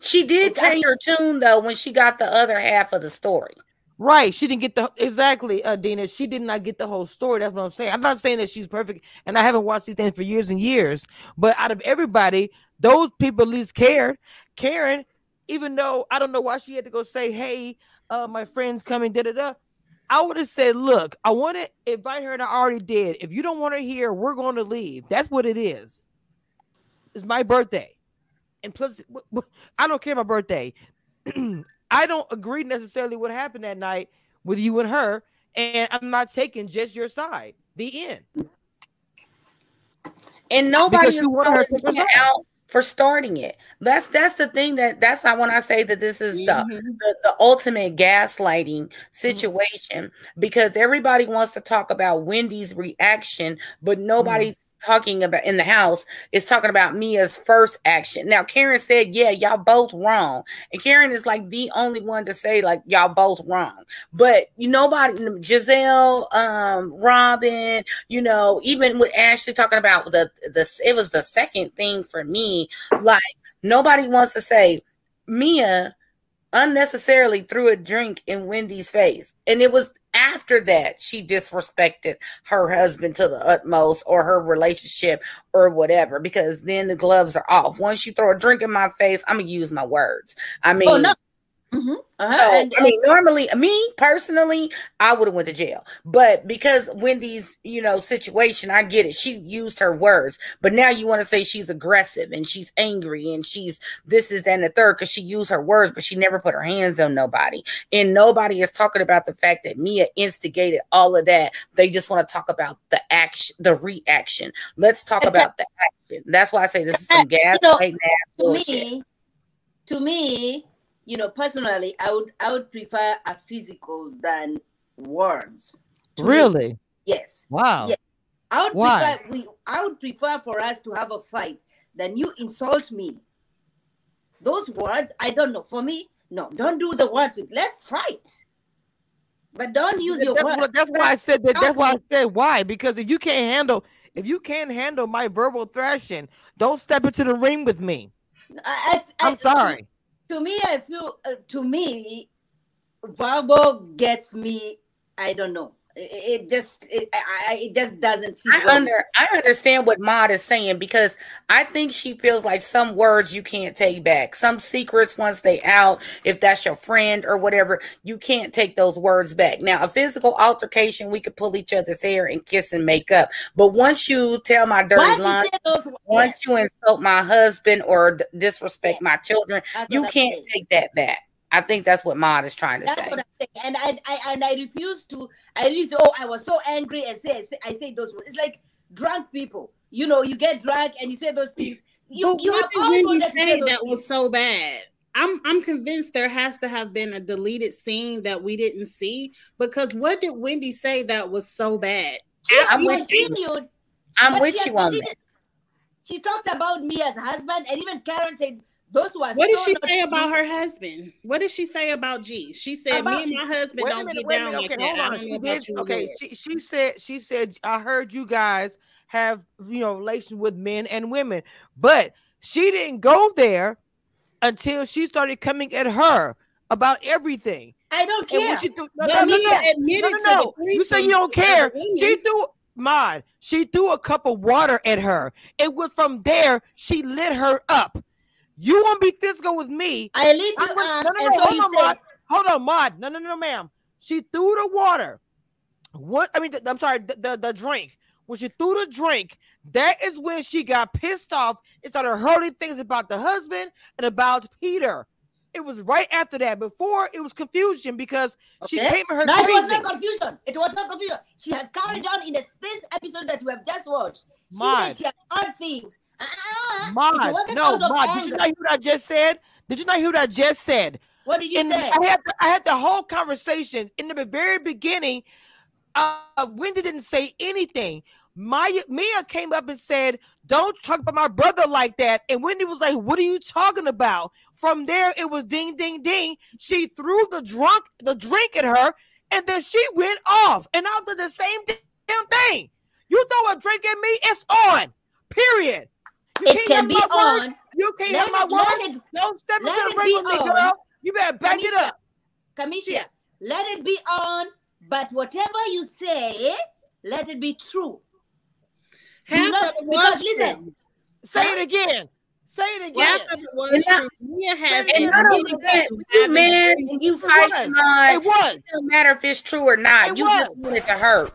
She did Exactly. change her tune though when she got the other half of the story. Right. She didn't get the exactly, uh, Dina. She did not get the whole story. That's what I'm saying. I'm not saying that she's perfect, and I haven't watched these things for years and years. But out of everybody, those people at least cared. Karen, even though I don't know why she had to go say, "Hey, uh, my friend's coming," da da da. I would have said, "Look, I want to invite her, and I already did. If you don't want her here, we're going to leave. That's what it is. It's my birthday, and plus, I don't care about birthday. I don't agree necessarily what happened that night with you and her, and I'm not taking just your side. The end. and nobody Because is her calling us out. For starting it. That's that's the thing that that's not when I say that this is the, Mhm. the the ultimate gaslighting situation because everybody wants to talk about Wendy's reaction, but nobody's talking about in the house is talking about Mia's first action. Now Karen said, "Yeah, y'all both wrong," and Karen is like the only one to say like y'all both wrong. But you nobody, Gizelle, um, Robyn, you know, even with Ashley talking about the the it was the second thing for me. Like nobody wants to say Mia unnecessarily threw a drink in Wendy's face, and it was after that she disrespected her husband to the utmost or her relationship or whatever because then the gloves are off once you throw a drink in my face i'm gonna use my words i mean oh no. Mhm. Uh-huh. so, and, I mean, normally, me personally, I would have went to jail. But because Wendy's, you know, situation, I get it. She used her words, but now you want to say she's aggressive and she's angry and she's this is that, and the third because she used her words, but she never put her hands on nobody. And nobody is talking about the fact that Mia instigated all of that. They just want to talk about the action, the reaction. Let's talk about the action. That's why I say this is some You gas know, ass to me, to me, you know, personally, I would I would prefer a physical than words. To me, Really? yes. Wow. Yeah. I would Why? prefer we I would prefer for us to have a fight than you insult me. Those words, I don't know. For me, no, don't do the words. with- Let's fight. But don't use your That's, words. what, that's why I said that. That's why I said why. Because if you can't handle, if you can't handle my verbal thrashing, don't step into the ring with me. I, I- sorry. To, me, I feel. Uh, to me, verbal gets me. I don't know. It, just. It, I, it just doesn't. I under I understand what Maud is saying because I think she feels like some words you can't take back. Some secrets once they out, if that's your friend or whatever, you can't take those words back. Now, a physical altercation, we could pull each other's hair and kiss and make up. But once you tell my dirty line, once yes, you insult my husband or disrespect Yeah. my children, that's you can't take that back. I think that's what Maud is trying to That's say. what I'm saying. And I, I and I refuse to. I refuse. Oh, I was so angry and say, say I say those words. It's like drunk people. You know, you get drunk and you say those things. You, But you what have did also Wendy say that things. was so bad? I'm I'm convinced there has to have been a deleted scene that we didn't see because what did Wendy say that was so bad? She I'm with you. I'm but with you on continued. She talked about me as husband, and even Karen said Those were What did so she not say about her husband? What did she say about G? She said, About- "Me and my husband don't minute, get down minute. like Okay, that." hold on. She did. Okay, she, she said she said I heard you guys have you know relations with men and women, but she didn't go there until she started coming at her about everything. I don't care. when she threw, no, But no, no, no, admitted no, to no, no. You say you don't care. She threw Mod. She threw a cup of water at her. It was from there she lit her up. You won't be physical with me. I you was- up, no, no, no, hold you on, Mod. Hold on, Mod. No, no, no, ma'am. She threw the water. What? I mean, I'm sorry, the, the the drink. When she threw the drink, that is when she got pissed off and started hurling things about the husband and about Peter. It was right after that. Before it was confusion because she came at her No, it was not confusion. It was not confusion. She has carried on in this, this episode that we have just watched. She she had heard things. It Mod, no, Mod. Did you not hear what I just said? Did you not hear what I just said? What did you And say? I had the, I had the whole conversation in the very beginning. Uh, Wendy didn't say anything. Maya Mia came up and said, "Don't talk about my brother like that." And Wendy was like, "What are you talking about?" From there, it was ding, ding, ding. She threw the drunk the drink at her, and then she went off. And I did the same damn thing. You throw a drink at me, it's on. Period. You It can't can have be my words. on. You can't Let have my it- let words. it- Don't step into the ring with me, on. girl. You better back it up. Cameshia, Yeah. let it be on, but whatever you say, let it be true. Half not- of it because was listen, true. Say it again. Say it again. Half of it was And not- true. Mia has and And not only that, to you having mad threesome. and you fight was. mud. It was. It don't matter if it's true or not. It you was. just want it to hurt.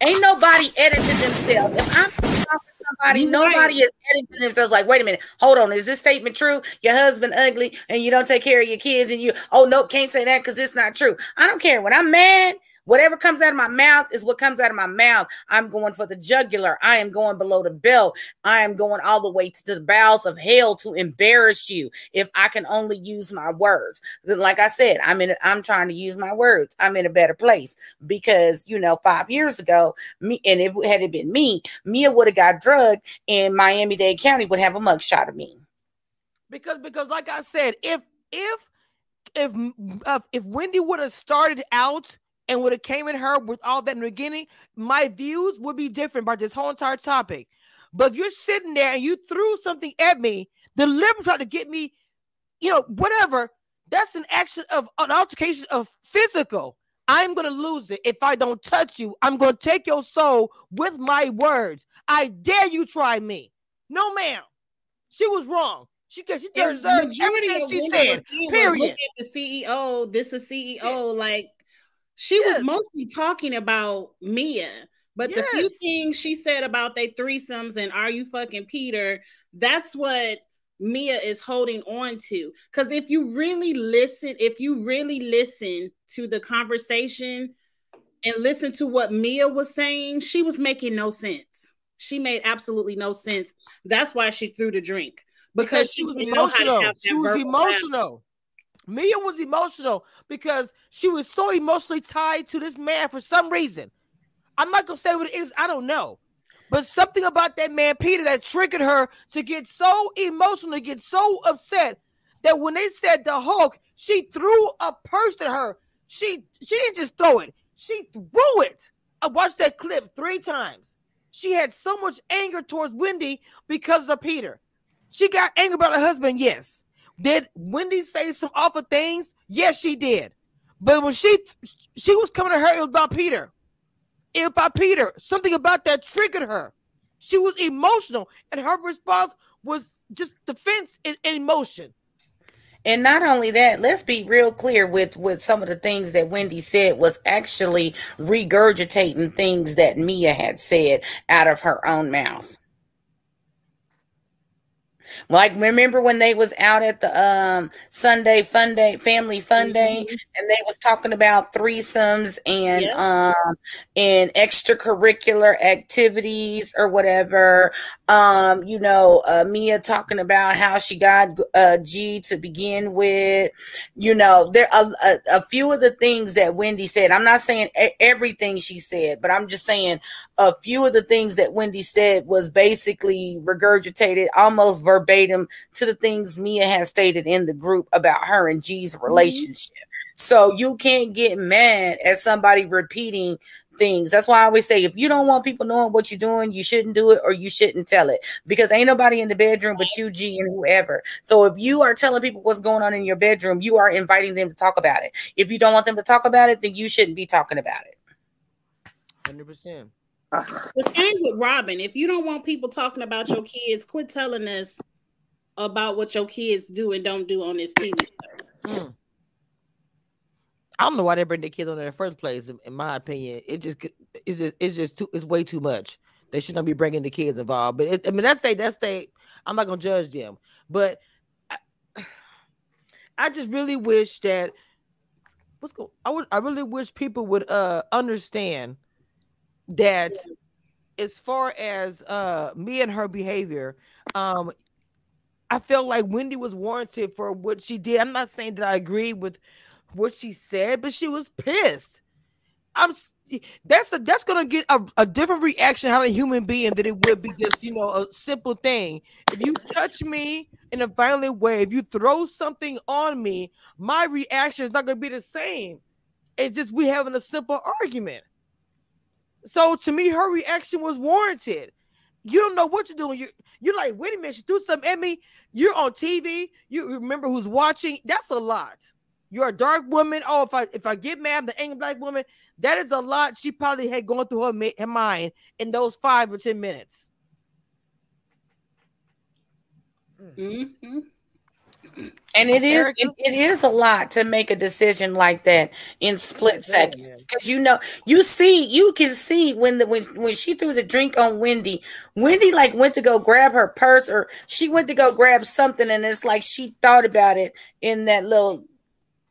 Ain't nobody edited themselves. If I'm talking to somebody, nobody right. is editing themselves. Like, wait a minute, hold on. Is this statement true? Your husband ugly and you don't take care of your kids, and you oh nope, can't say that because it's not true. I don't care. When I'm mad, whatever comes out of my mouth is what comes out of my mouth. I'm going for the jugular. I am going below the belt. I am going all the way to the bowels of hell to embarrass you if I can only use my words. Like I said, I'm in. I'm trying to use my words. I'm in a better place because you know, five years ago, me and if had it been me, Mia would have got drugged, and Miami Dade County would have a mugshot of me. Because because like I said, if if if if Wendy would have started out and would have came at her with all that in the beginning, my views would be different about this whole entire topic. But if you're sitting there and you threw something at me, deliberately trying to get me, you know, whatever, that's an action of an altercation of physical. I'm gonna lose it if I don't touch you. I'm gonna take your soul with my words. I dare you try me. No, ma'am. She was wrong. She she And deserved majority everything she Wendy said. was saying was, Period. Look at the CEO. This is CEO. Like she Yes. was mostly talking about Mia, but the few things she said about they threesomes and are you fucking Peter? That's what Mia is holding on to. Because if you really listen, if you really listen to the conversation and listen to what Mia was saying, she was making no sense. She made absolutely no sense. That's why she threw the drink because, she was didn't know how to emotional. She was emotional. Mia was emotional because she was so emotionally tied to this man for some reason. I'm not gonna say what it is. I don't know, but something about that man Peter that triggered her to get so emotional, get so upset that when they said the Hulk, she threw a purse at her. She she didn't just throw it; she threw it. I watched that clip three times. She had so much anger towards Wendy because of Peter. She got angry about her husband, yes. Did Wendy say some awful things? Yes, she did. But when she she was coming to her, it was about Peter. It was about Peter. Something about that triggered her. She was emotional, and her response was just defense and, emotion. And not only that, let's be real clear with with some of the things that Wendy said was actually regurgitating things that Mia had said out of her own mouth. Like remember when they was out at the um Sunday fun day, family fun day, and they was talking about threesomes and um and extracurricular activities or whatever. Um, you know, uh, Mia talking about how she got uh G to begin with. You know, there a, a, a few of the things that Wendy said. I'm not saying everything she said, but I'm just saying a few of the things that Wendy said was basically regurgitated almost verbatim to the things Mia has stated in the group about her and G's mm-hmm. relationship. So you can't get mad at somebody repeating things. That's why I always say if you don't want people knowing what you're doing, you shouldn't do it or you shouldn't tell it because ain't nobody in the bedroom but you, G, and whoever. So if you are telling people what's going on in your bedroom, you are inviting them to talk about it. If you don't want them to talk about it, then you shouldn't be talking about it. Hundred percent. The same with Robyn. If you don't want people talking about your kids, quit telling us about what your kids do and don't do on this TV show. Mm. I don't know why they bring the kids on in the first place. In, my opinion, it just it's just it's just too it's way too much. They should not be bringing the kids involved. But it, I mean, that's they that's they. I'm not gonna judge them, but I, I just really wish that what's going. I would I really wish people would uh understand that as far as uh me and her behavior, um, I felt like Wendy was warranted for what she did. I'm not saying that I agree with what she said, but she was pissed. I'm that's a, that's gonna get a, a different reaction out of a human being than it would be just you know a simple thing. If you touch me in a violent way, if you throw something on me, my reaction is not gonna be the same. It's just we having a simple argument. So to me, her reaction was warranted. You don't know what you're doing. You're, you're like, wait a minute, she threw something at me. You're on TV. You remember who's watching. That's a lot. You're a dark woman. Oh, if I if I get mad, the angry black woman, that is a lot. She probably had going through her, ma- her mind in those five or ten minutes. Mm-hmm. And it is it, it is a lot to make a decision like that in split seconds. because you know you see you can see when the when when she threw the drink on Wendy, Wendy like went to go grab her purse or she went to go grab something and it's like she thought about it in that little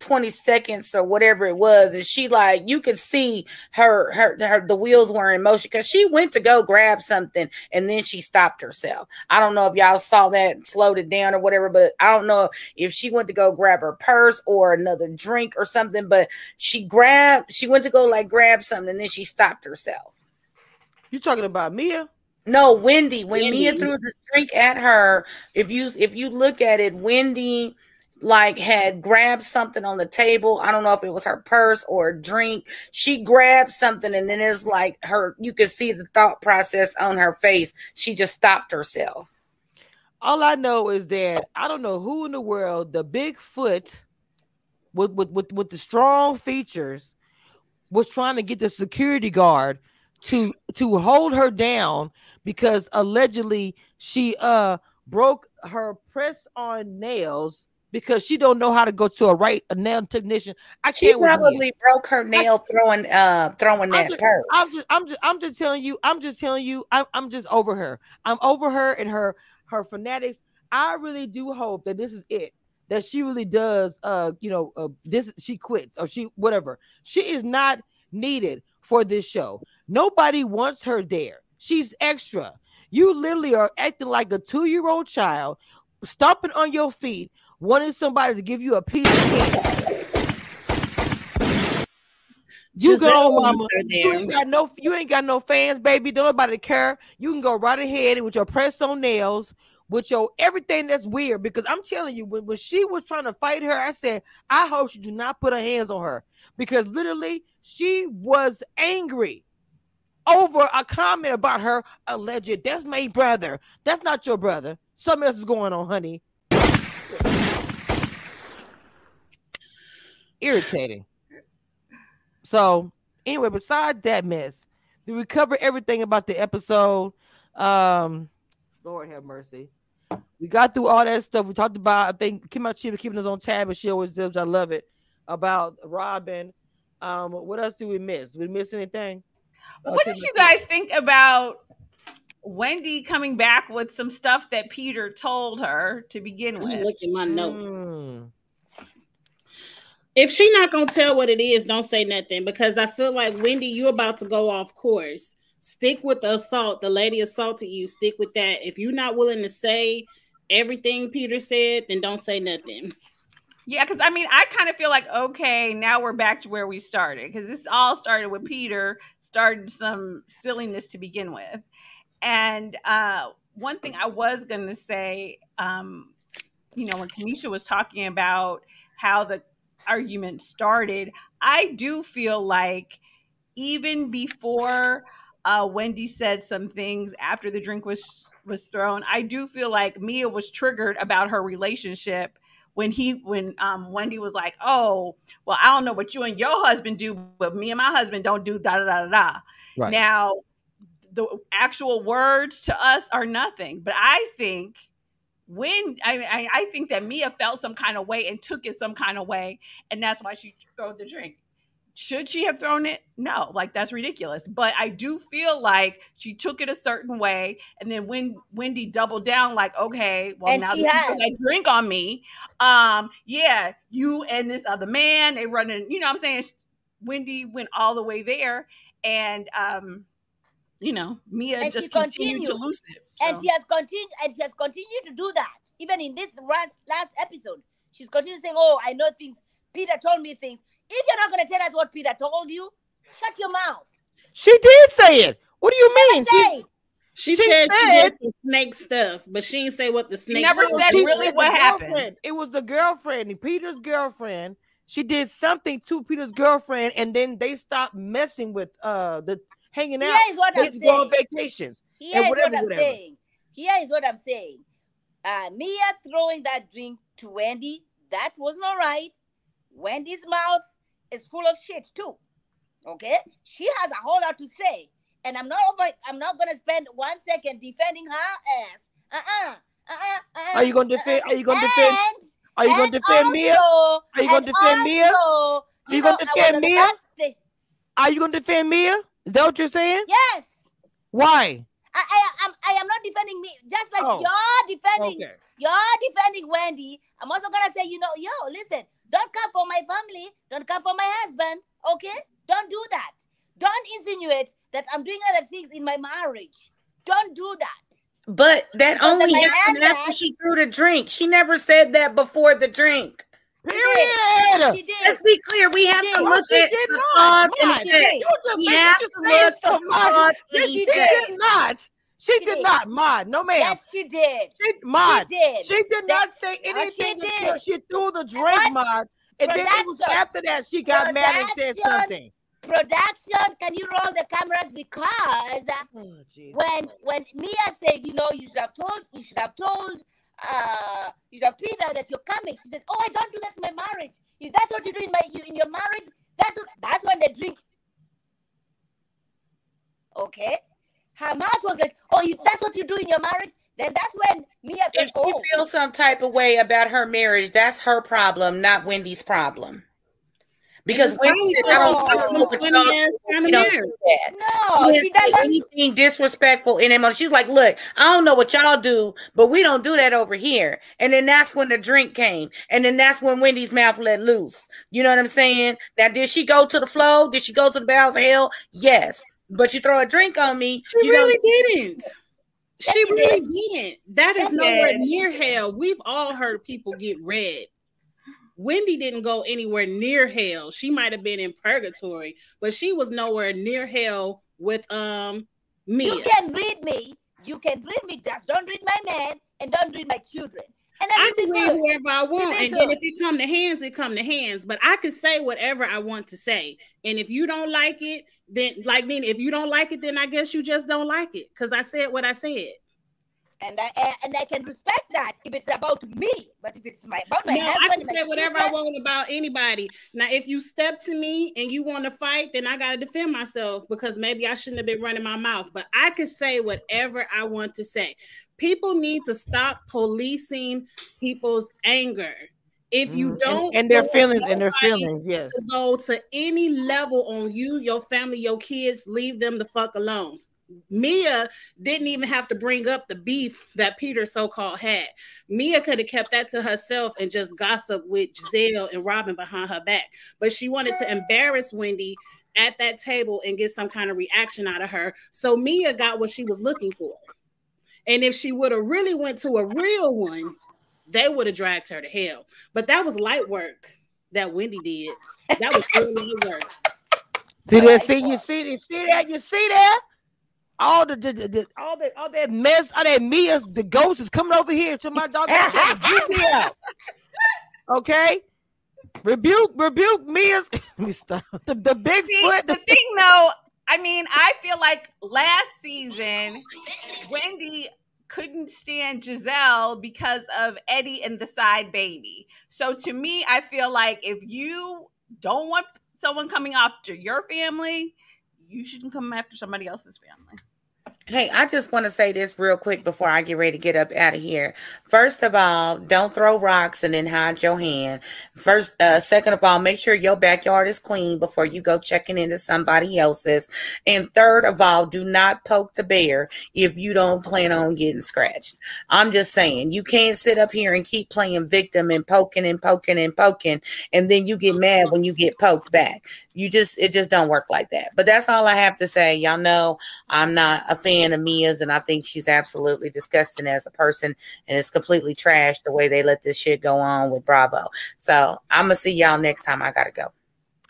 20 seconds or whatever it was and she like you could see her her, her the wheels were in motion because she went to go grab something and then she stopped herself i don't know if y'all saw that slowed it down or whatever but i don't know if she went to go grab her purse or another drink or something but she grabbed she went to go like grab something and then she stopped herself You talking about Mia? no, Wendy. When Mia threw the drink at her, if you if you look at it, Wendy like had grabbed something on the table. I don't know if it was her purse or a drink. She grabbed something and then it's like her you could see the thought process on her face. She just stopped herself. All I know is that I don't know who in the world the Bigfoot with with with, with the strong features was trying to get the security guard to to hold her down because allegedly she uh broke her press on nails because she don't know how to go to a right a nail technician. I She can't Mia. probably broke her nail throwing uh throwing I'm that just, purse. I'm just, I'm just, I'm just telling you, I'm just telling you, I'm, I'm just over her. I'm over her and her, her fanatics. I really do hope that this is it. That she really does, uh, you know, uh, this she quits or she whatever. She is not needed for this show. Nobody wants her there. She's extra. You literally are acting like a two-year-old child, stomping on your feet, wanting somebody to give you a piece of cake. You go, mama. You ain't got no, you ain't got no fans, baby. Don't nobody care. You can go right ahead with your press on nails, with your everything that's weird. Because I'm telling you, when, when she was trying to fight her, I said, I hope she do not put her hands on her because literally she was angry over a comment about her alleged. That's my brother. That's not your brother. Something else is going on, honey. Irritating. So, anyway, besides that mess, did we cover everything about the episode? Um, Lord have mercy. We got through all that stuff. We talked about, I think Kim Chief was keeping us on tab, and she always does. I love it. About Robin. Um, what else did we miss? Did we miss anything? What Kim did you guys think about Wendy coming back with some stuff that Peter told her to begin with? look at my note. Mm. If she not gonna tell what it is, don't say nothing because I feel like Wendy, you're about to go off course. Stick with the assault. The lady assaulted you. Stick with that. If you're not willing to say everything Peter said, then don't say nothing. Yeah, because I mean, I kind of feel like okay, now we're back to where we started because this all started with Peter started some silliness to begin with, and uh, one thing I was gonna say, um, you know, when Cameshia was talking about how the argument started, I do feel like even before uh, Wendy said some things after the drink was was thrown, I do feel like Mia was triggered about her relationship when he when um Wendy was like, "Oh, well, I don't know what you and your husband do, but me and my husband don't do da da da da da." Right. Now, the actual words to us are nothing, but I think when I, I I think that Mia felt some kind of way and took it some kind of way, and that's why she threw the drink. Should she have thrown it? No, like that's ridiculous. But I do feel like she took it a certain way, and then when Wendy doubled down, like, okay, well And now you has. that drink on me, um, yeah, you and this other man, they running, you know what I'm saying? Wendy went all the way there, and um, you know, Mia And just she continued to lose it. And she has continued and she has continued to do that. Even in this last, last episode, she's continued saying, Oh, I know things. Peter told me things. If you're not gonna tell us what Peter told you, shut your mouth. She did say it. What do you mean? She's- Say, She, She said, she said- did some snake stuff, but she didn't say what the snake. never was. said really what happened. girlfriend. It was the girlfriend, Peter's girlfriend. She did something to Peter's girlfriend, and then they stopped messing with uh the hanging out. here is what I'm just go on saying. vacations. Here is whatever, what I'm whatever. saying. Here is what I'm saying. Uh, Mia throwing that drink to Wendy, that was not right. Wendy's mouth is full of shit too. Okay, she has a whole lot to say, and I'm not over. I'm not gonna spend one second defending her ass. Uh-uh. Uh-uh. uh-uh, Are you gonna defend? uh-uh. Are you gonna defend? And, Are you gonna defend Mia? Are you gonna defend Mia? Are you gonna defend Mia? Are you gonna defend Mia? Is that what you're saying? Yes. Why? I, I, am, I am not defending me. Just like Oh. you're defending Okay. You're defending Wendy. I'm also gonna say, you know, yo, listen, don't come for my family, don't come for my husband, okay? Don't do that. Don't insinuate that I'm doing other things in my marriage. Don't do that. But that Because only happened after she threw the drink. She never said that before the drink. Period. Let's be clear. We have to look at did the not. cause and effect. did. You just, We have to look stuff, at the Mike. cause Yes, she did not. She, She did, did. not, Mod. No, ma'am. Yes, she did. She, Mod. She did. She did That- not say No, she anything did. until she threw the what? drink, Mod. And then it was after that she got mad and said something. Production, can you roll the cameras? Because Oh, when when Mia said, you know, you should have told, you should have told, uh, you have Peter that you're coming. She said, oh, I don't do that in my marriage. If that's what you do in my you, in your marriage, that's what, that's when they drink. Okay, her mouth was like, oh, you, that's what you do in your marriage. Then that's when Mia If she oh, feels some type of way about her marriage, that's her problem, not Wendy's problem. Because It's Wendy said, probably I don't, I don't know what y'all funny ass do. don't do that. no, She she didn't say doesn't. anything disrespectful in them. She's like, look, I don't know what y'all do, but we don't do that over here. And then that's when the drink came. And then that's when Wendy's mouth let loose. You know what I'm saying? Now, did she go to the flow? Did she go to the bowels of hell? Yes. But you throw a drink on me. She you don't- really didn't. She really didn't. That is Yes, she nowhere near hell. We've all heard people get red. Wendy didn't go anywhere near hell. She might have been in purgatory, but she was nowhere near hell with um me. You can read me. You can read me. Just don't read my man and don't read my children. And I can read good. whoever I want, and then if it come to hands, it come to hands. But I can say whatever I want to say, and if you don't like it, then like then if you don't like it, then I guess you just don't like it because I said what I said. And I and I can respect that if it's about me. But if it's my about my no, I can say whatever I want about anybody. Now, if you step to me and you want to fight, then I gotta defend myself because maybe I shouldn't have been running my mouth. But I can say whatever I want to say. People need to stop policing people's anger. If you Mhm. don't, and, and their feelings and their feelings, yes. to go to any level on you, your family, your kids, leave them the fuck alone. Mia didn't even have to bring up the beef that Peter so-called had. Mia could have kept that to herself and just gossip with Gizelle and Robyn behind her back. But she wanted to embarrass Wendy at that table and get some kind of reaction out of her. So Mia got what she was looking for. And if she would have really went to a real one, they would have dragged her to hell. But that was light work that Wendy did. That was real light work. See that? See you see you see that? You see that? All the, the, the, all that all that mess, all that Mia's the ghost is coming over here to my dog. Me out. Okay, rebuke rebuke Mia's. Let me stop. The the big See, foot. the thing though, I mean, I feel like last season, Wendy couldn't stand Gizelle because of Eddie and the side baby. So to me, I feel like if you don't want someone coming after your family, you shouldn't come after somebody else's family. Hey, I just want to say this real quick before I get ready to get up out of here. First of all, don't throw rocks and then hide your hand. First, uh, second of all, make sure your backyard is clean before you go checking into somebody else's. And third of all, do not poke the bear if you don't plan on getting scratched. I'm just saying, you can't sit up here and keep playing victim and poking and poking and poking, and then you get mad when you get poked back. You just, it just don't work like that. But that's all I have to say. Y'all know I'm not a fan of Mia's, and I think she's absolutely disgusting as a person, and it's completely trash the way they let this shit go on with Bravo. So I'm gonna see y'all next time. I gotta go.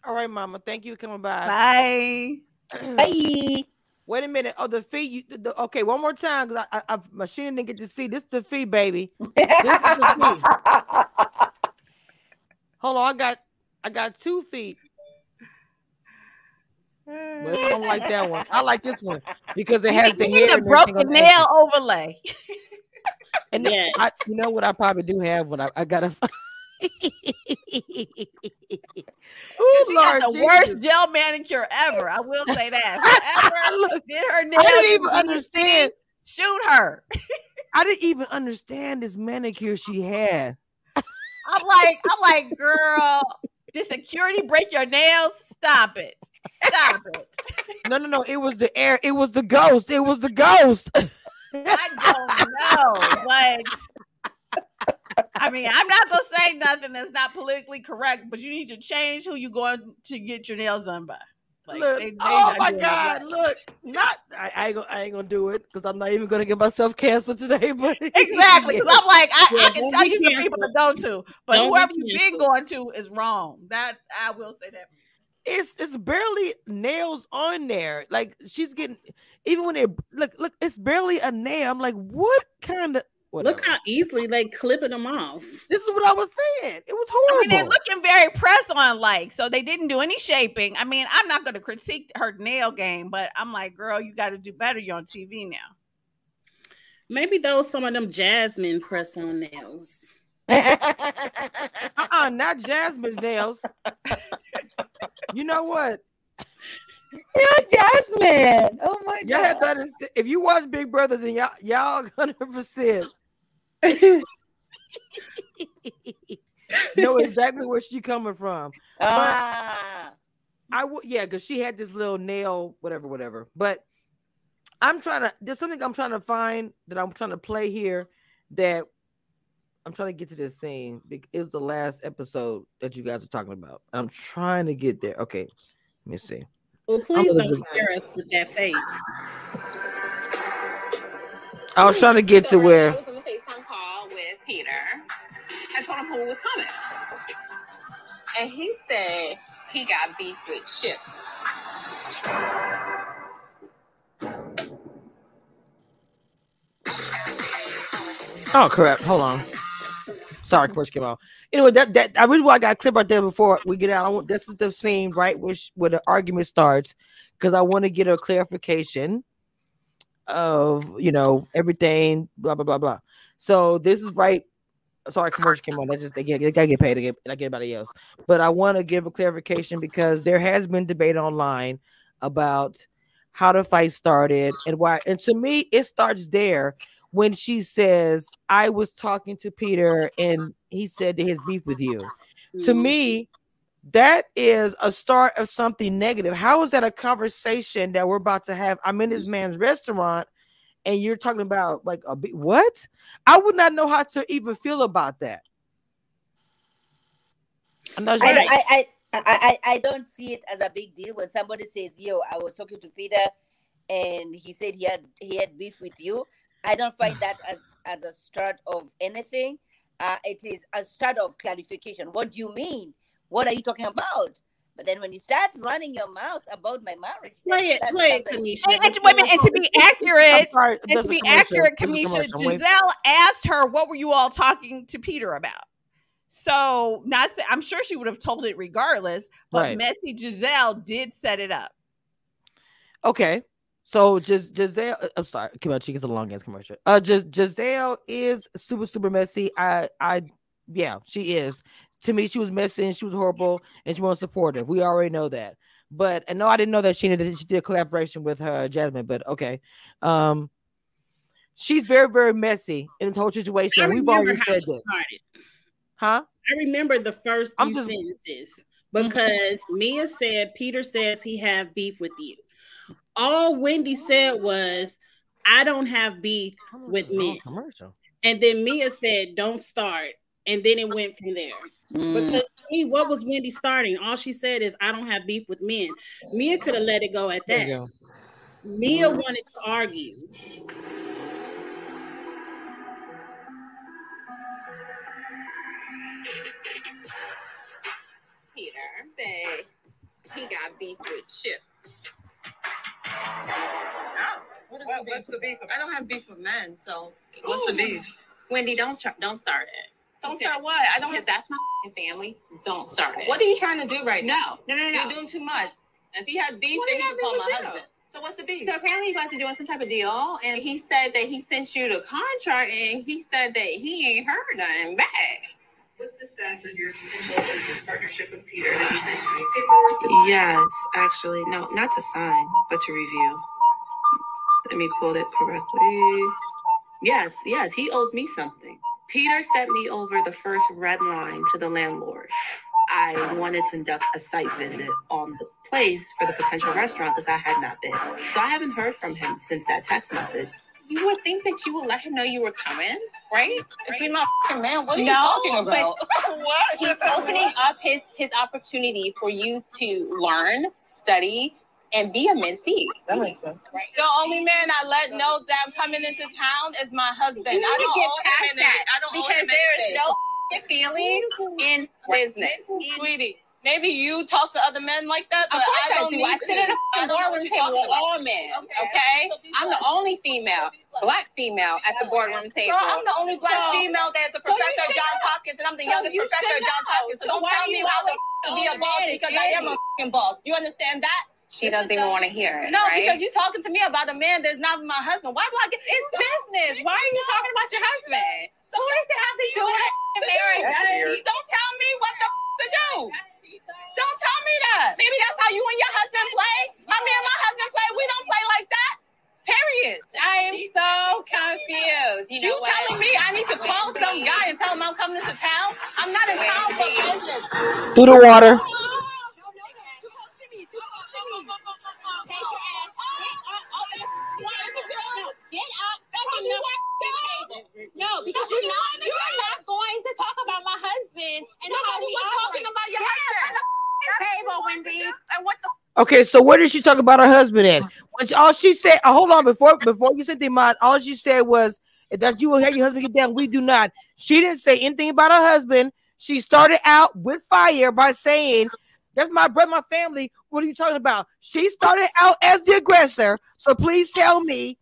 All right, Mama. Thank you for coming by. Bye. Bye. Wait a minute. Oh, the fee. You, the, the- okay, one more time because I, I, I machine didn't get to see. This is the fee, baby. This is the fee. Hold on, I got I got two feet. But I don't like that one. I like this one because it has the You hair. need a broken nail edges. overlay. And then I, you know what? I probably do have one. I, I got a. Ooh, She got Lord the Jesus. worst gel manicure ever. I will say that. Whoever did her nails, I didn't even understand. Shoot her. I didn't even understand this manicure she had. I'm like, I'm like, girl, did security break your nails? Stop it. Stop it. No, no, no. It was the air. It was the ghost. It was the ghost. I don't know, but I mean, I'm not gonna say nothing that's not politically correct, but you need to change who you're going to get your nails done by. Like, look, they- they oh my God! right. Look, not I, I ain't gonna I ain't gonna do it because I'm not even gonna get myself canceled today. But Exactly, because I'm like, I, Yeah, I can tell be you some people to go to, but Don't be whoever you've been going to is wrong. That I will say that. it's it's barely nails on there. Like she's getting even when they look look, it's barely a nail. I'm like, what kind of Look how easily they clipping them off. This is what I was saying. It was horrible. I mean, they're looking very press on like, so they didn't do any shaping. I mean, I'm not going to critique her nail game, but I'm like, girl, you got to do better. You're on TV now. Maybe those some of them Jasmine press on nails. uh-uh, not Jasmine's nails. you know what? Not Jasmine. Oh my god. Y'all have to understand. If you watch Big Brother, then y'all y'all hundred percent know exactly where she coming from. But Ah. I would, yeah, because she had this little nail, whatever, whatever. But I'm trying to. There's something I'm trying to find that I'm trying to play here. That I'm trying to get to this scene. bec- It was the last episode that you guys are talking about, and I'm trying to get there. Okay, let me see. Well, I'm please gonna don't scare us with that face. I was trying to get to where. Peter. I told him who was coming. And he said he got beef with Chip. Oh crap! Hold on. Sorry, commercial came out. Anyway, that that I really want I got a clip right there before we get out. I want this is the scene right where where the argument starts because I want to get a clarification of you know everything blah blah blah blah. So this is right. Sorry, commercial came on. They just they, get, they gotta get paid to get like everybody else. But I want to give a clarification because there has been debate online about how the fight started and why. And to me, it starts there when she says, I was talking to Peter and he said that his beef with you. To mm. me, that is a start of something negative. How is that a conversation that we're about to have? I'm in this man's restaurant and you're talking about like a what? I would not know how to even feel about that. I'm not sure. I, I, I, I, I, I don't see it as a big deal when somebody says, "Yo, I was talking to Peter, and he said he had he had beef with you." I don't find that as as a start of anything. uh, it is a start of clarification. What do you mean? What are you talking about? But then when you start running your mouth about my marriage, then Play it, that play it, becomes a- Cameshia. And, and, wait a minute, and to be accurate, sorry, and to be accurate, There's Cameshia, Gizelle asked her, "What were you all talking to Peter about?" So, not sa- I'm sure she would have told it regardless, but Right. messy Gizelle did set it up. Okay. So just Gizelle, uh, I'm sorry, come on, she gets a long ass commercial. Uh, just Gizelle is super super messy. I I yeah, she is. To me, she was messy and she was horrible and she wasn't supportive. We already know that. But and no, I didn't know that she did she did a collaboration with her Jasmine. But okay, um, she's very very messy in this whole situation. We've already said this, huh? I remember the first few just- sentences because Mia said Peter says he have beef with you. All Wendy said was, "I don't have beef with men," Commercial. and then Mia said, "Don't start," and then it went from there. Mm. Because to me, what was Wendy starting? All she said is, "I don't have beef with men." Mia could have let it go at that. go. Mia wanted to argue. Peter said he got beef with Chip. What is the beef? What's the beef? I don't have beef with men, so What's the beef? Wendy, don't start. Don't start it. Don't start what? I don't because have. that's my family. Don't start it. What are you trying to do right now? No, no, no, no. You're doing too much. If he has beef, What then do he you can call have my beef with husband. So what's the beef? So apparently you guys are doing some type of deal, and he said that he sent you the contract, and he said that he ain't heard nothing back. What's the status of your potential business partnership with Peter? Did he send you any paperwork? Yes, actually, no, not to sign, but to review. Let me quote it correctly. Yes, yes, he owes me something. Peter sent me over the first red line to the landlord. I wanted to conduct a site visit on the place for the potential restaurant because I had not been. So I haven't heard from him since that text message. You would think that you would let him know you were coming, right? Is he my f***ing man? What are you No, talking about? what? He's opening up his his opportunity for you to learn, study, and be a mentee. That makes sense. Right? The only man I let know that I'm coming into town is my husband. You need I don't get past him that I don't owe because there is no feelings in business. Sweetie, maybe you talk to other men like that, Of but course I I don't do. need I sit at to. a I don't know what boardroom you're table talking with about. all men. Okay. Okay, I'm the only female, black female at the boardroom table. Girl, I'm the only black So- female that's a so professor at should Johns. Hopkins, and I'm the So youngest you professor should at Johns. Hopkins. So So don't tell me how to be a boss because I am a Eddie? fucking boss. You understand that? She This doesn't even want to hear it. No, right? because you're talking to me about a man that's not my husband. Why do I get it's business. Why are you talking about your husband? So what does it have to do with a marriage? That's weird. Don't tell me what the f- to do. Don't tell me that. Maybe that's how you and your husband play. My man and my husband play. We don't play like that. Period. I am so confused. You You, know what? telling me I need to call some guy and tell him I'm coming to town? I'm not in town for business. Through the water. Up from the No, because you're not you're not going to talk about my husband and how Nobody he was talking about your Get husband. up the table, Wendy. And what the Okay, so where did she talk about her husband at? When all she said, uh, hold on, before before you said the amount, all she said was that you will have your husband get down. We do not. She didn't say anything about her husband. She started out with fire by saying, That's my brother, my family. What are you talking about? She started out as the aggressor. So please tell me.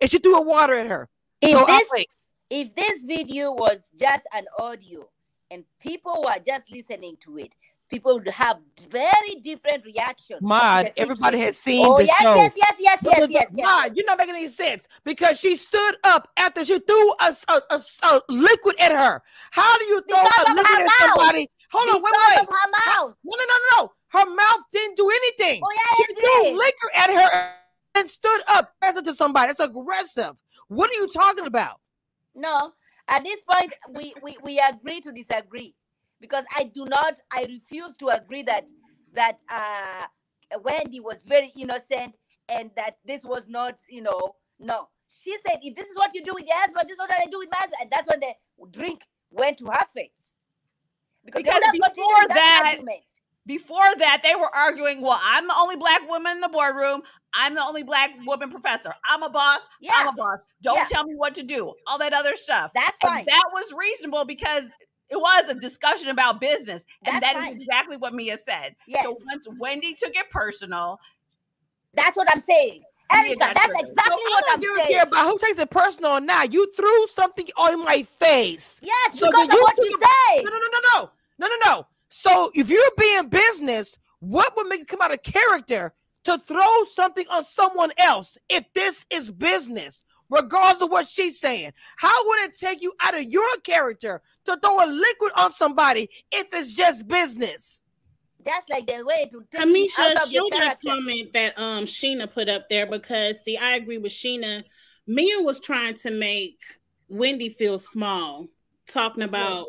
And she threw a water at her. If So this if this video was just an audio and people were just listening to it, people would have very different reactions. Mod, everybody has seen Oh the yes, show. yes, yes, yes, yes, yes, yes. Mod, you're not making any sense because she stood up after she threw a, a, a, a liquid at her. How do you throw Because a liquid at mouth. somebody? Hold on, wait, Because wait. of her mouth. No, no, no, no, no. Her mouth didn't do anything. Oh yeah, she threw did. liquor at her and stood up present to somebody. That's aggressive. What are you talking about? No, at this point, we, we we agree to disagree because I do not. I refuse to agree that that uh Wendy was very innocent and that this was not, you know, no. She said, if this is what you do with your husband, this is what I do with my husband, and that's when the drink went to her face. Because, Because before with that- argument. Before that, they were arguing, well, I'm the only black woman in the boardroom. I'm the only black woman professor. I'm a boss. I'm a boss. Don't Yeah. tell me what to do. All that other stuff. That's And that was reasonable because it was a discussion about business. And That's that is exactly what Mia said. Yes. So once Wendy took it personal, That's what I'm saying. Erica, that's exactly So what I I'm saying. care about who takes it personal or not. You threw something on my face. Yes, So because of what took you say. No, no, no, no, no, no, no, no. So if you're being business, what would make it come out of character to throw something on someone else if this is business? Regardless of what she's saying, how would it take you out of your character to throw a liquid on somebody if it's just business? That's like the way to take you out Cameshia, of your show that comment that um Sheena put up there because see, I agree with Sheena. Mia was trying to make Wendy feel small, talking about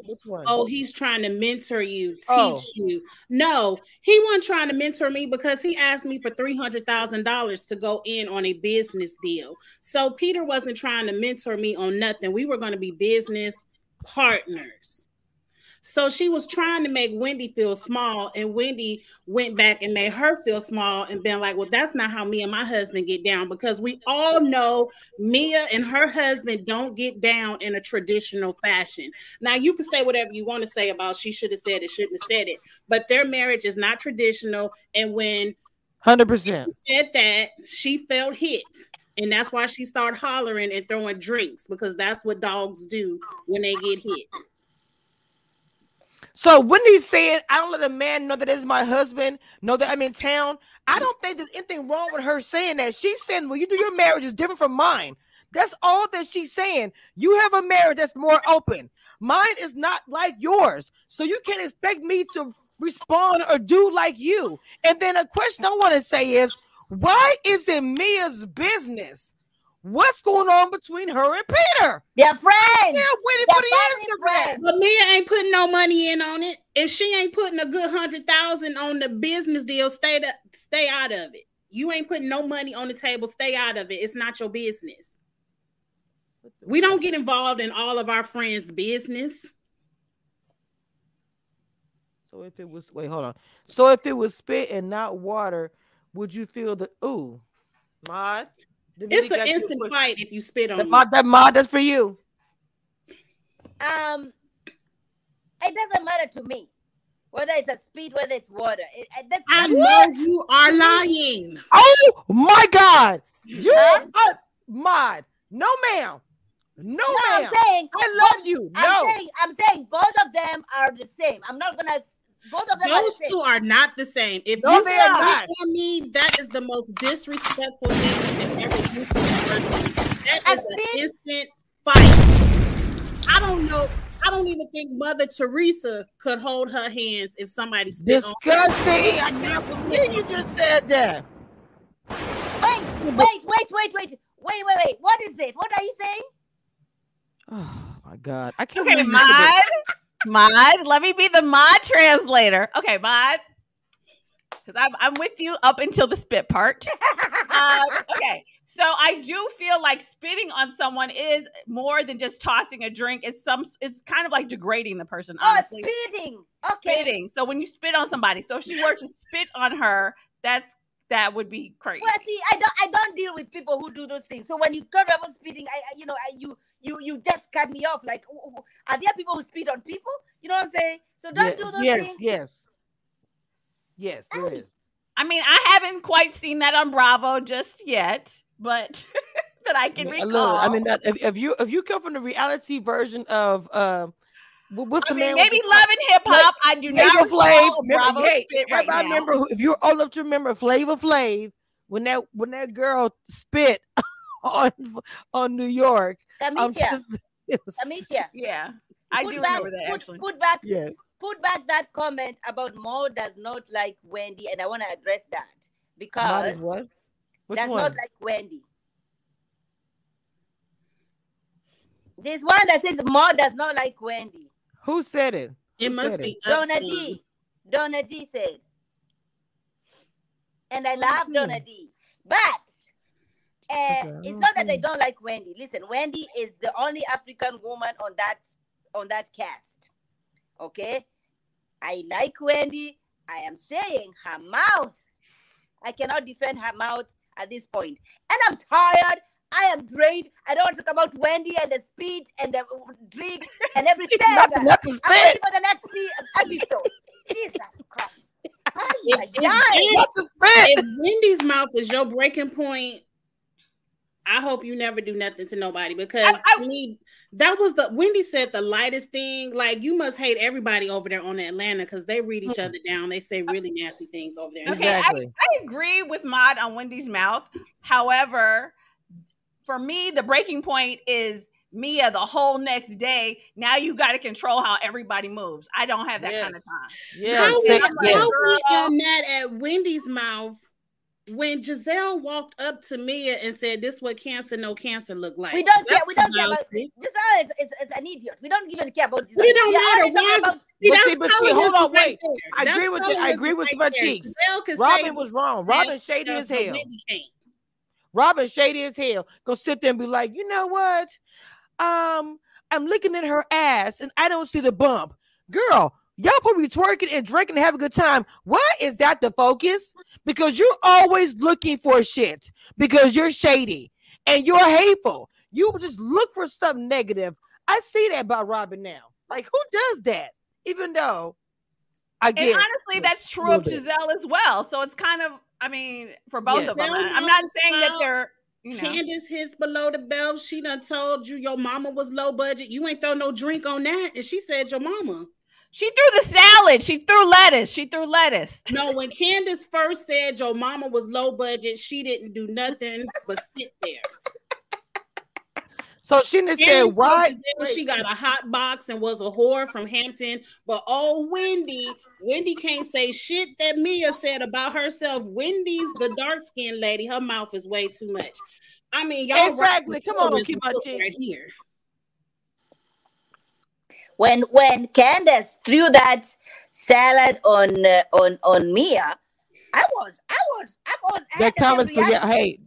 oh, he's trying to mentor you, teach Oh. you. No, he wasn't trying to mentor me because he asked me for three hundred thousand dollars to go in on a business deal. So Peter wasn't trying to mentor me on nothing. We were going to be business partners. So she was trying to make Wendy feel small, and Wendy went back and made her feel small and been like, Well, that's not how me and my husband get down because we all know Mia and her husband don't get down in a traditional fashion. Now, you can say whatever you want to say about she should have said it, shouldn't have said it, but their marriage is not traditional. And when Hundred percent. she said that, she felt hit. And that's why she started hollering and throwing drinks because that's what dogs do when they get hit. So when he's saying, I don't let a man know that is my husband, know that I'm in town, I don't think there's anything wrong with her saying that. She's saying, Well, you do your marriage is different from mine. That's all that she's saying. You have a marriage that's more open. Mine is not like yours. So you can't expect me to respond or do like you. And then a question I want to say is, why is it Mia's business? What's going on between her and Peter? They're friends. Yeah, waiting They're for the answer for that. friends. But Mia ain't putting no money in on it. If she ain't putting a good hundred thousand on the business deal, stay the, stay out of it. You ain't putting no money on the table. Stay out of it. It's not your business. We don't get involved in all of our friends' business. So if it was wait, hold on. So if it was spit and not water, would you feel the ooh mod? The It's an instant pushed- fight if you spit on me. mod, that mod, that's for you. Um, it doesn't matter to me whether it's a speed, whether it's water. It, it- that's, I that's know you are lying. Oh my god, you Huh? are mod. No, ma'am. No, No, I'm ma'am. saying I love you. I'm No. saying I'm saying both of them are the same. I'm not gonna. Both of them are the Those same. two are not the same. If No, you they spit are not. on me, that is the most disrespectful thing you can ever do to a person. That I is an spit- instant fight. I don't know. I don't even think Mother Teresa could hold her hands if somebody spit on. Disgusting. I can't believe you just said that. Wait, wait, wait, wait, wait, wait, wait, wait. What is it? What are you saying? Oh my god. I can't Okay, believe you said that. Mod, let me be the Mod translator. Okay, Mod, because I'm I'm with you up until the spit part. um, okay, so I do feel like spitting on someone is more than just tossing a drink. It's some. It's kind of like degrading the person. Oh, Honestly, spitting. Okay. spitting. So when you spit on somebody, so if she were to spit on her, that's that would be crazy. Well, see, I don't, I don't deal with people who do those things. So when you talk about spitting, I, I you know, I, you, you, you just cut me off. Like, w- w- are there people who speed on people? You know what I'm saying? So don't do those yes, things. yes. Yes, there is. I mean, I haven't quite seen that on Bravo just yet, but that I can I mean, recall. look, I mean, that, if, if you if you come from the reality version of um, wh- what's I the mean, man? maybe with the- love and hip hop. I do not Flavor recall Flav. Remember, Bravo hey, spit right everybody now. remember who, if you're old enough to remember Flavor Flav when that when that girl spit on on New York. I'm Cameshia, just- it was- Cameshia, Yeah, I put do back, remember that put, actually. put back, yeah. put back that comment about Mo does not like Wendy, and I want to address that because as what? Which does one? not like Wendy. There's one that says Mo does not like Wendy. Who said it? It must said be Donna upstairs. D. Donna D said. And I love Mhm. Donna D. But uh, Okay, it's not that I don't like Wendy. Listen, Wendy is the only African woman on that on that cast. Okay? I like Wendy. I am saying her mouth. I cannot defend her mouth at this point. And I'm tired. I am drained. I don't want to talk about Wendy and the speed and the drink and everything. Not not I'm ready for the next episode. Jesus Christ. Ay, If, ay, if- Not the spit. if Wendy's mouth is your breaking point, I hope you never do nothing to nobody because to me, that was the Wendy said the lightest thing. Like you must hate everybody over there on Atlanta because they read each hmm. other down. They say really nasty things over there. Okay, I, I agree with Mod on Wendy's mouth. However, for me, the breaking point is Mia the whole next day. Now you got to control how everybody moves. I don't have that kind of time. Yes, how say- we, yes. how we mad at Wendy's mouth when Gizelle walked up to Mia and said, "This what cancer, no cancer look like." We don't care. We don't care about about. Gizelle is, is, is an idiot. We don't even care about Gizelle. But it don't We matter. only talking about- See, But see, but see, hold on, right wait. there. I That's agree with you. I agree colorism with right my there. cheeks. Robyn say was wrong. Robyn shady stuff, as but hell. Robyn shady as hell. Go sit there and be like, you know what? Um, I'm looking at her ass and I don't see the bump. Girl, y'all probably twerking and drinking and have a good time. Why is that the focus? Because you're always looking for shit because you're shady and you're hateful. You just look for something negative. I see that about Robyn now. Like, who does that? Even though I And get honestly, that's true of. Gizelle as well. So it's kind of, I mean, for both Yes. of them. I- I'm not saying that they're, you know. Candiace hits below the belt. She done told you your mama was low budget. You ain't throw no drink on that. And she said your mama. She threw the salad. She threw lettuce. She threw lettuce. No, when Candiace first said your mama was low budget, she didn't do nothing but sit there. So she done said, Karen told why? She got a hot box and was a whore from Hampton. But oh, Wendy, Wendy can't say shit that Mia said about herself. Wendy's the dark skinned lady. Her mouth is way too much. I mean, y'all Exactly. right Come on, keep my this chin. right here. when when Candiace threw that salad on uh, on on Mia, I was I was I was I That had the comment for y'all. Hey,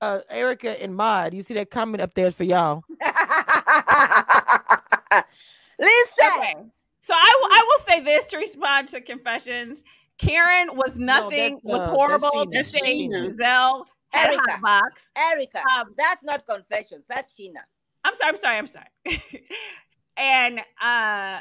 uh, Erica and Mod, you see that comment up there for y'all. Listen, Okay. So I, will- I will say this to respond to confessions. Karen was nothing, that's, was uh, horrible that's to Sheena. Gizelle had a Erica. hot box. Erica, Um, that's not confessions. That's Sheena. I'm sorry, I'm sorry, I'm sorry. and uh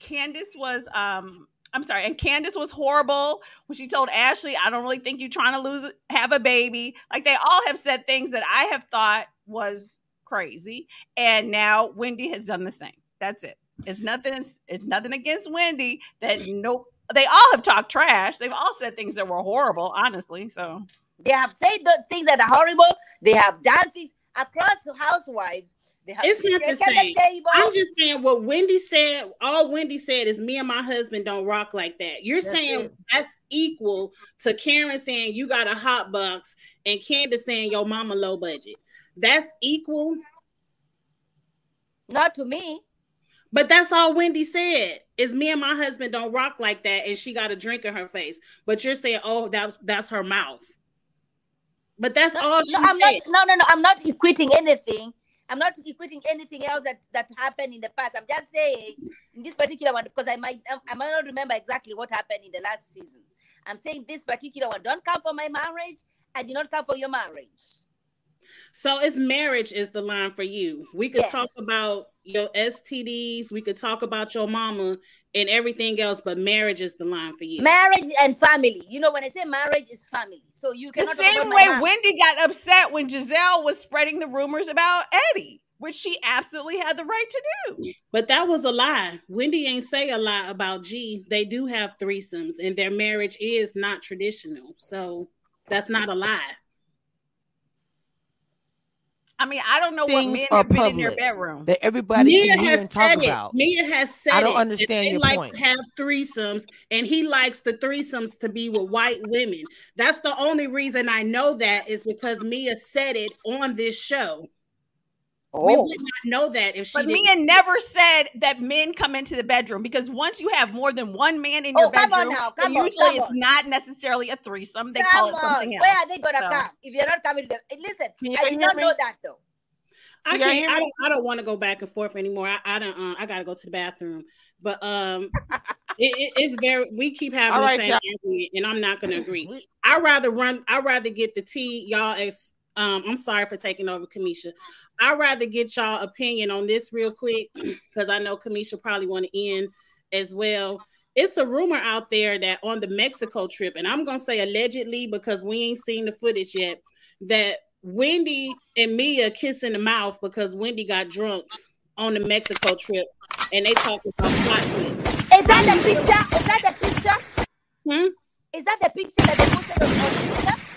Candiace was um I'm sorry, and Candiace was horrible when she told Ashley, I don't really think you're trying to lose have a baby. Like they all have said things that I have thought was crazy. And now Wendy has done the same. That's it. It's nothing, it's nothing against Wendy that nope. They all have talked trash. They've all said things that were horrible, honestly. So They have said the things that are horrible. They have done things across housewives. It's not the same. table. I'm just saying what Wendy said. All Wendy said is me and my husband don't rock like that. You're That's saying it. that's equal to Karen saying you got a hot box and Candiace saying your mama low budget. That's equal. not to me. But that's all Wendy said. Is me and my husband don't rock like that, and she got a drink in her face. But you're saying, oh, that's that's her mouth. But that's all she No, I'm said. not. No, no, no. I'm not equating anything. I'm not equating anything else that that happened in the past. I'm just saying in this particular one because I might I might not remember exactly what happened in the last season. I'm saying this particular one. Don't come for my marriage. I did not come for your marriage. So it's marriage is the line for you. We could Yes. talk about your STDs, we could talk about your mama and everything else, but marriage is the line for you. Marriage and family. You know, when I say marriage is family, so you the same way mom. Wendy got upset when Gizelle was spreading the rumors about Eddie, which she absolutely had the right to do. But that was a lie. Wendy ain't say a lie about G. They do have threesomes, and their marriage is not traditional. So that's not a lie. I mean, I don't know what men are have been in their public bedroom. that everybody Mia can hear and has talk said it. about. Mia has said I don't it, understand they your like point. to have threesomes, and he likes the threesomes to be with white women. That's the only reason I know that is because Mia said it on this show. We Oh. would not know that if she But didn't. Mia never said that men come into the bedroom because once you have more than one man in your Oh, come on bedroom, now, then come on, usually come it's on. not necessarily a threesome. They Come call it on. something else. Where are they gonna So- come if they're not coming to the listen? I guys did not me? know that though. I can't. hear I me? don't. I don't want to go back and forth anymore. I, I don't. Uh, I gotta go to the bathroom. But um, It, it- it's very. We keep having All the right, same argument, and I'm not going to agree. I rather run. I rather get the tea, y'all. As um, I'm sorry for taking over, Cameshia. I rather get y'all opinion on this real quick because I know Cameshia probably want to end as well. It's a rumor out there that on the Mexico trip, and I'm gonna say allegedly because we ain't seen the footage yet, that Wendy and Mia kiss in the mouth because Wendy got drunk on the Mexico trip, and they talking about plot. Is that the picture? Is that the picture? Hmm? Is that the picture that they posted on, on Twitter?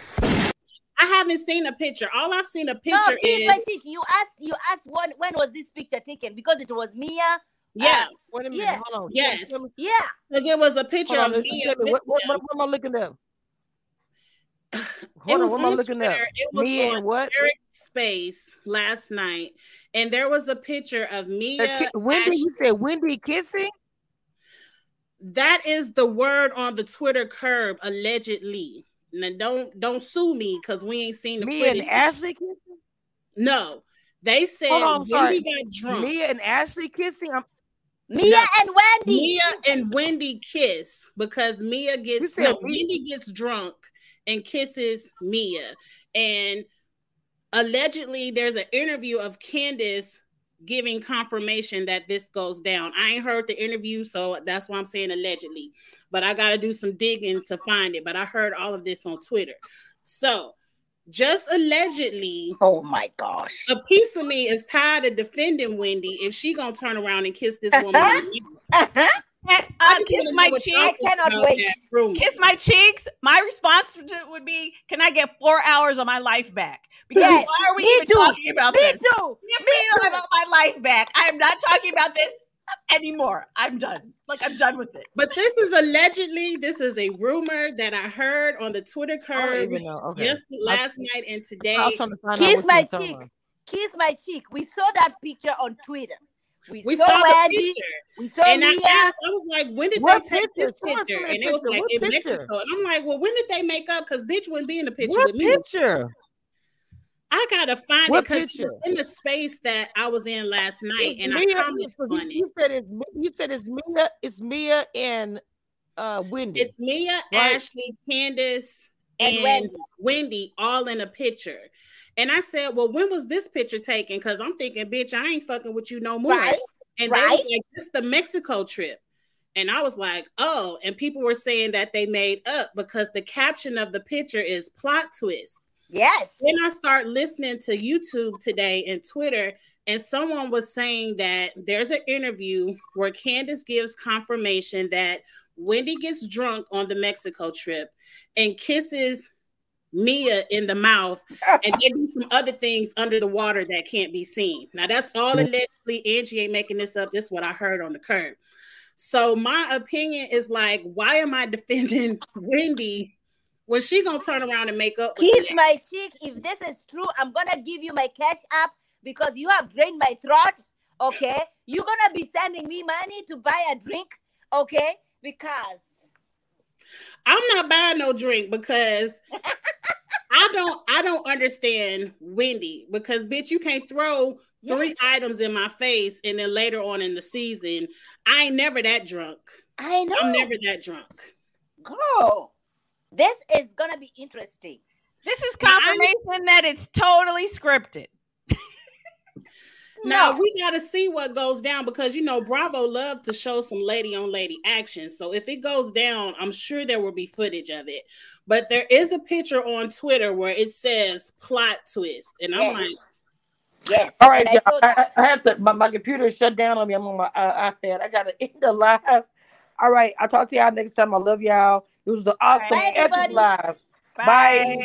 I haven't seen a picture. All I've seen a No, picture please, is my chick. You asked. You asked when. When was this picture taken? Because it was Mia. yeah, Wait a minute. Yeah. Hold on. Yes. Yeah. because it was a picture on. of Mia. tell me, What, what, what, what am I looking at? Hold on. What am I on looking at? It was Me on and what? Eric's space last night, and there was a picture of Uh, Mia. ki- Wendy, Ash- you said Wendy kissing? that is the word on the Twitter curb, allegedly. Now don't don't sue me because we ain't seen the Me and footage. Ashley kissing? no, they said on, I'm sorry. Wendy got drunk. Mia and Ashley kissing? I'm, Mia No. and Wendy. Mia and Wendy kiss because Mia gets no, we- Wendy gets drunk and kisses Mia. And allegedly there's an interview of Candiace giving confirmation that this goes down. I ain't heard the interview, so that's why I'm saying allegedly. But I gotta do some digging to find it. But I heard all of this on Twitter. So just allegedly, Oh my gosh. a piece of me is tired of defending Wendy if she gonna turn around and kiss this woman. Uh, I just kiss my cheeks. I cannot wait. Kiss my cheeks. My response to- would be, "Can I get four hours of my life back?" Because Yes, why are we me even too. talking about Me this? too. Give me about my life back. I am not talking about this anymore. I'm done. Like I'm done with it. But this is allegedly, this is a rumor that I heard on the Twitter I don't curb even know. Okay. just last night and today. I was trying to Kiss my you were talking cheek. about. Kiss my cheek. We saw that picture on Twitter. We, We saw, saw the Wendy. picture. We saw And I asked, I was like, when did What they take picture? this picture? send me a And it was like What in picture? Mexico. And I'm like, well, when did they make up? Because bitch wouldn't be in the picture What with me. picture? I gotta find What it because picture? in the space that I was in last night, It's and Mia- I commented so you- on it. You said it's Mi- you said it's Mia. It's Mia and uh Wendy. It's Mia, Right. Ashley, Candiace, And and, Wendy. Wendy. all in a picture. And I said, Well, when was this picture taken? Because I'm thinking, bitch, I ain't fucking with you no more. Right. And they was like, This the Mexico trip. And I was like, oh, and people were saying that they made up because the caption of the picture is plot twist. Yes. Then I start listening to YouTube today and Twitter, and someone was saying that there's an interview where Candiace gives confirmation that Wendy gets drunk on the Mexico trip and kisses Mia in the mouth, and they do some other things under the water that can't be seen. Now that's all mm. allegedly. Angie ain't making this up. This is what I heard on the curb. So my opinion is like, why am I defending Wendy when she gonna turn around and make up? with Kiss me? my cheek. If this is true, I'm gonna give you my cash app because you have drained my throat. Okay, you're gonna be sending me money to buy a drink. Okay, because I'm not buying no drink because I don't I don't understand Wendy because bitch you can't throw three Yes. items in my face and then later on in the season I ain't never that drunk. I know, I'm never that drunk. girl. This is gonna be interesting. This is Now, I- confirmation that it's totally scripted. Now No. we gotta see what goes down because you know Bravo love to show some lady on lady action. So if it goes down, I'm sure there will be footage of it. But there is a picture on Twitter where it says plot twist, and I'm Yes. like, Yes. All right, I y'all, I. I, I have to. My, my computer is shut down on me. I'm on my uh, iPad. I gotta end the live. All right, I'll talk to y'all next time. I love y'all. It was an awesome Bye, epic everybody. live. Bye.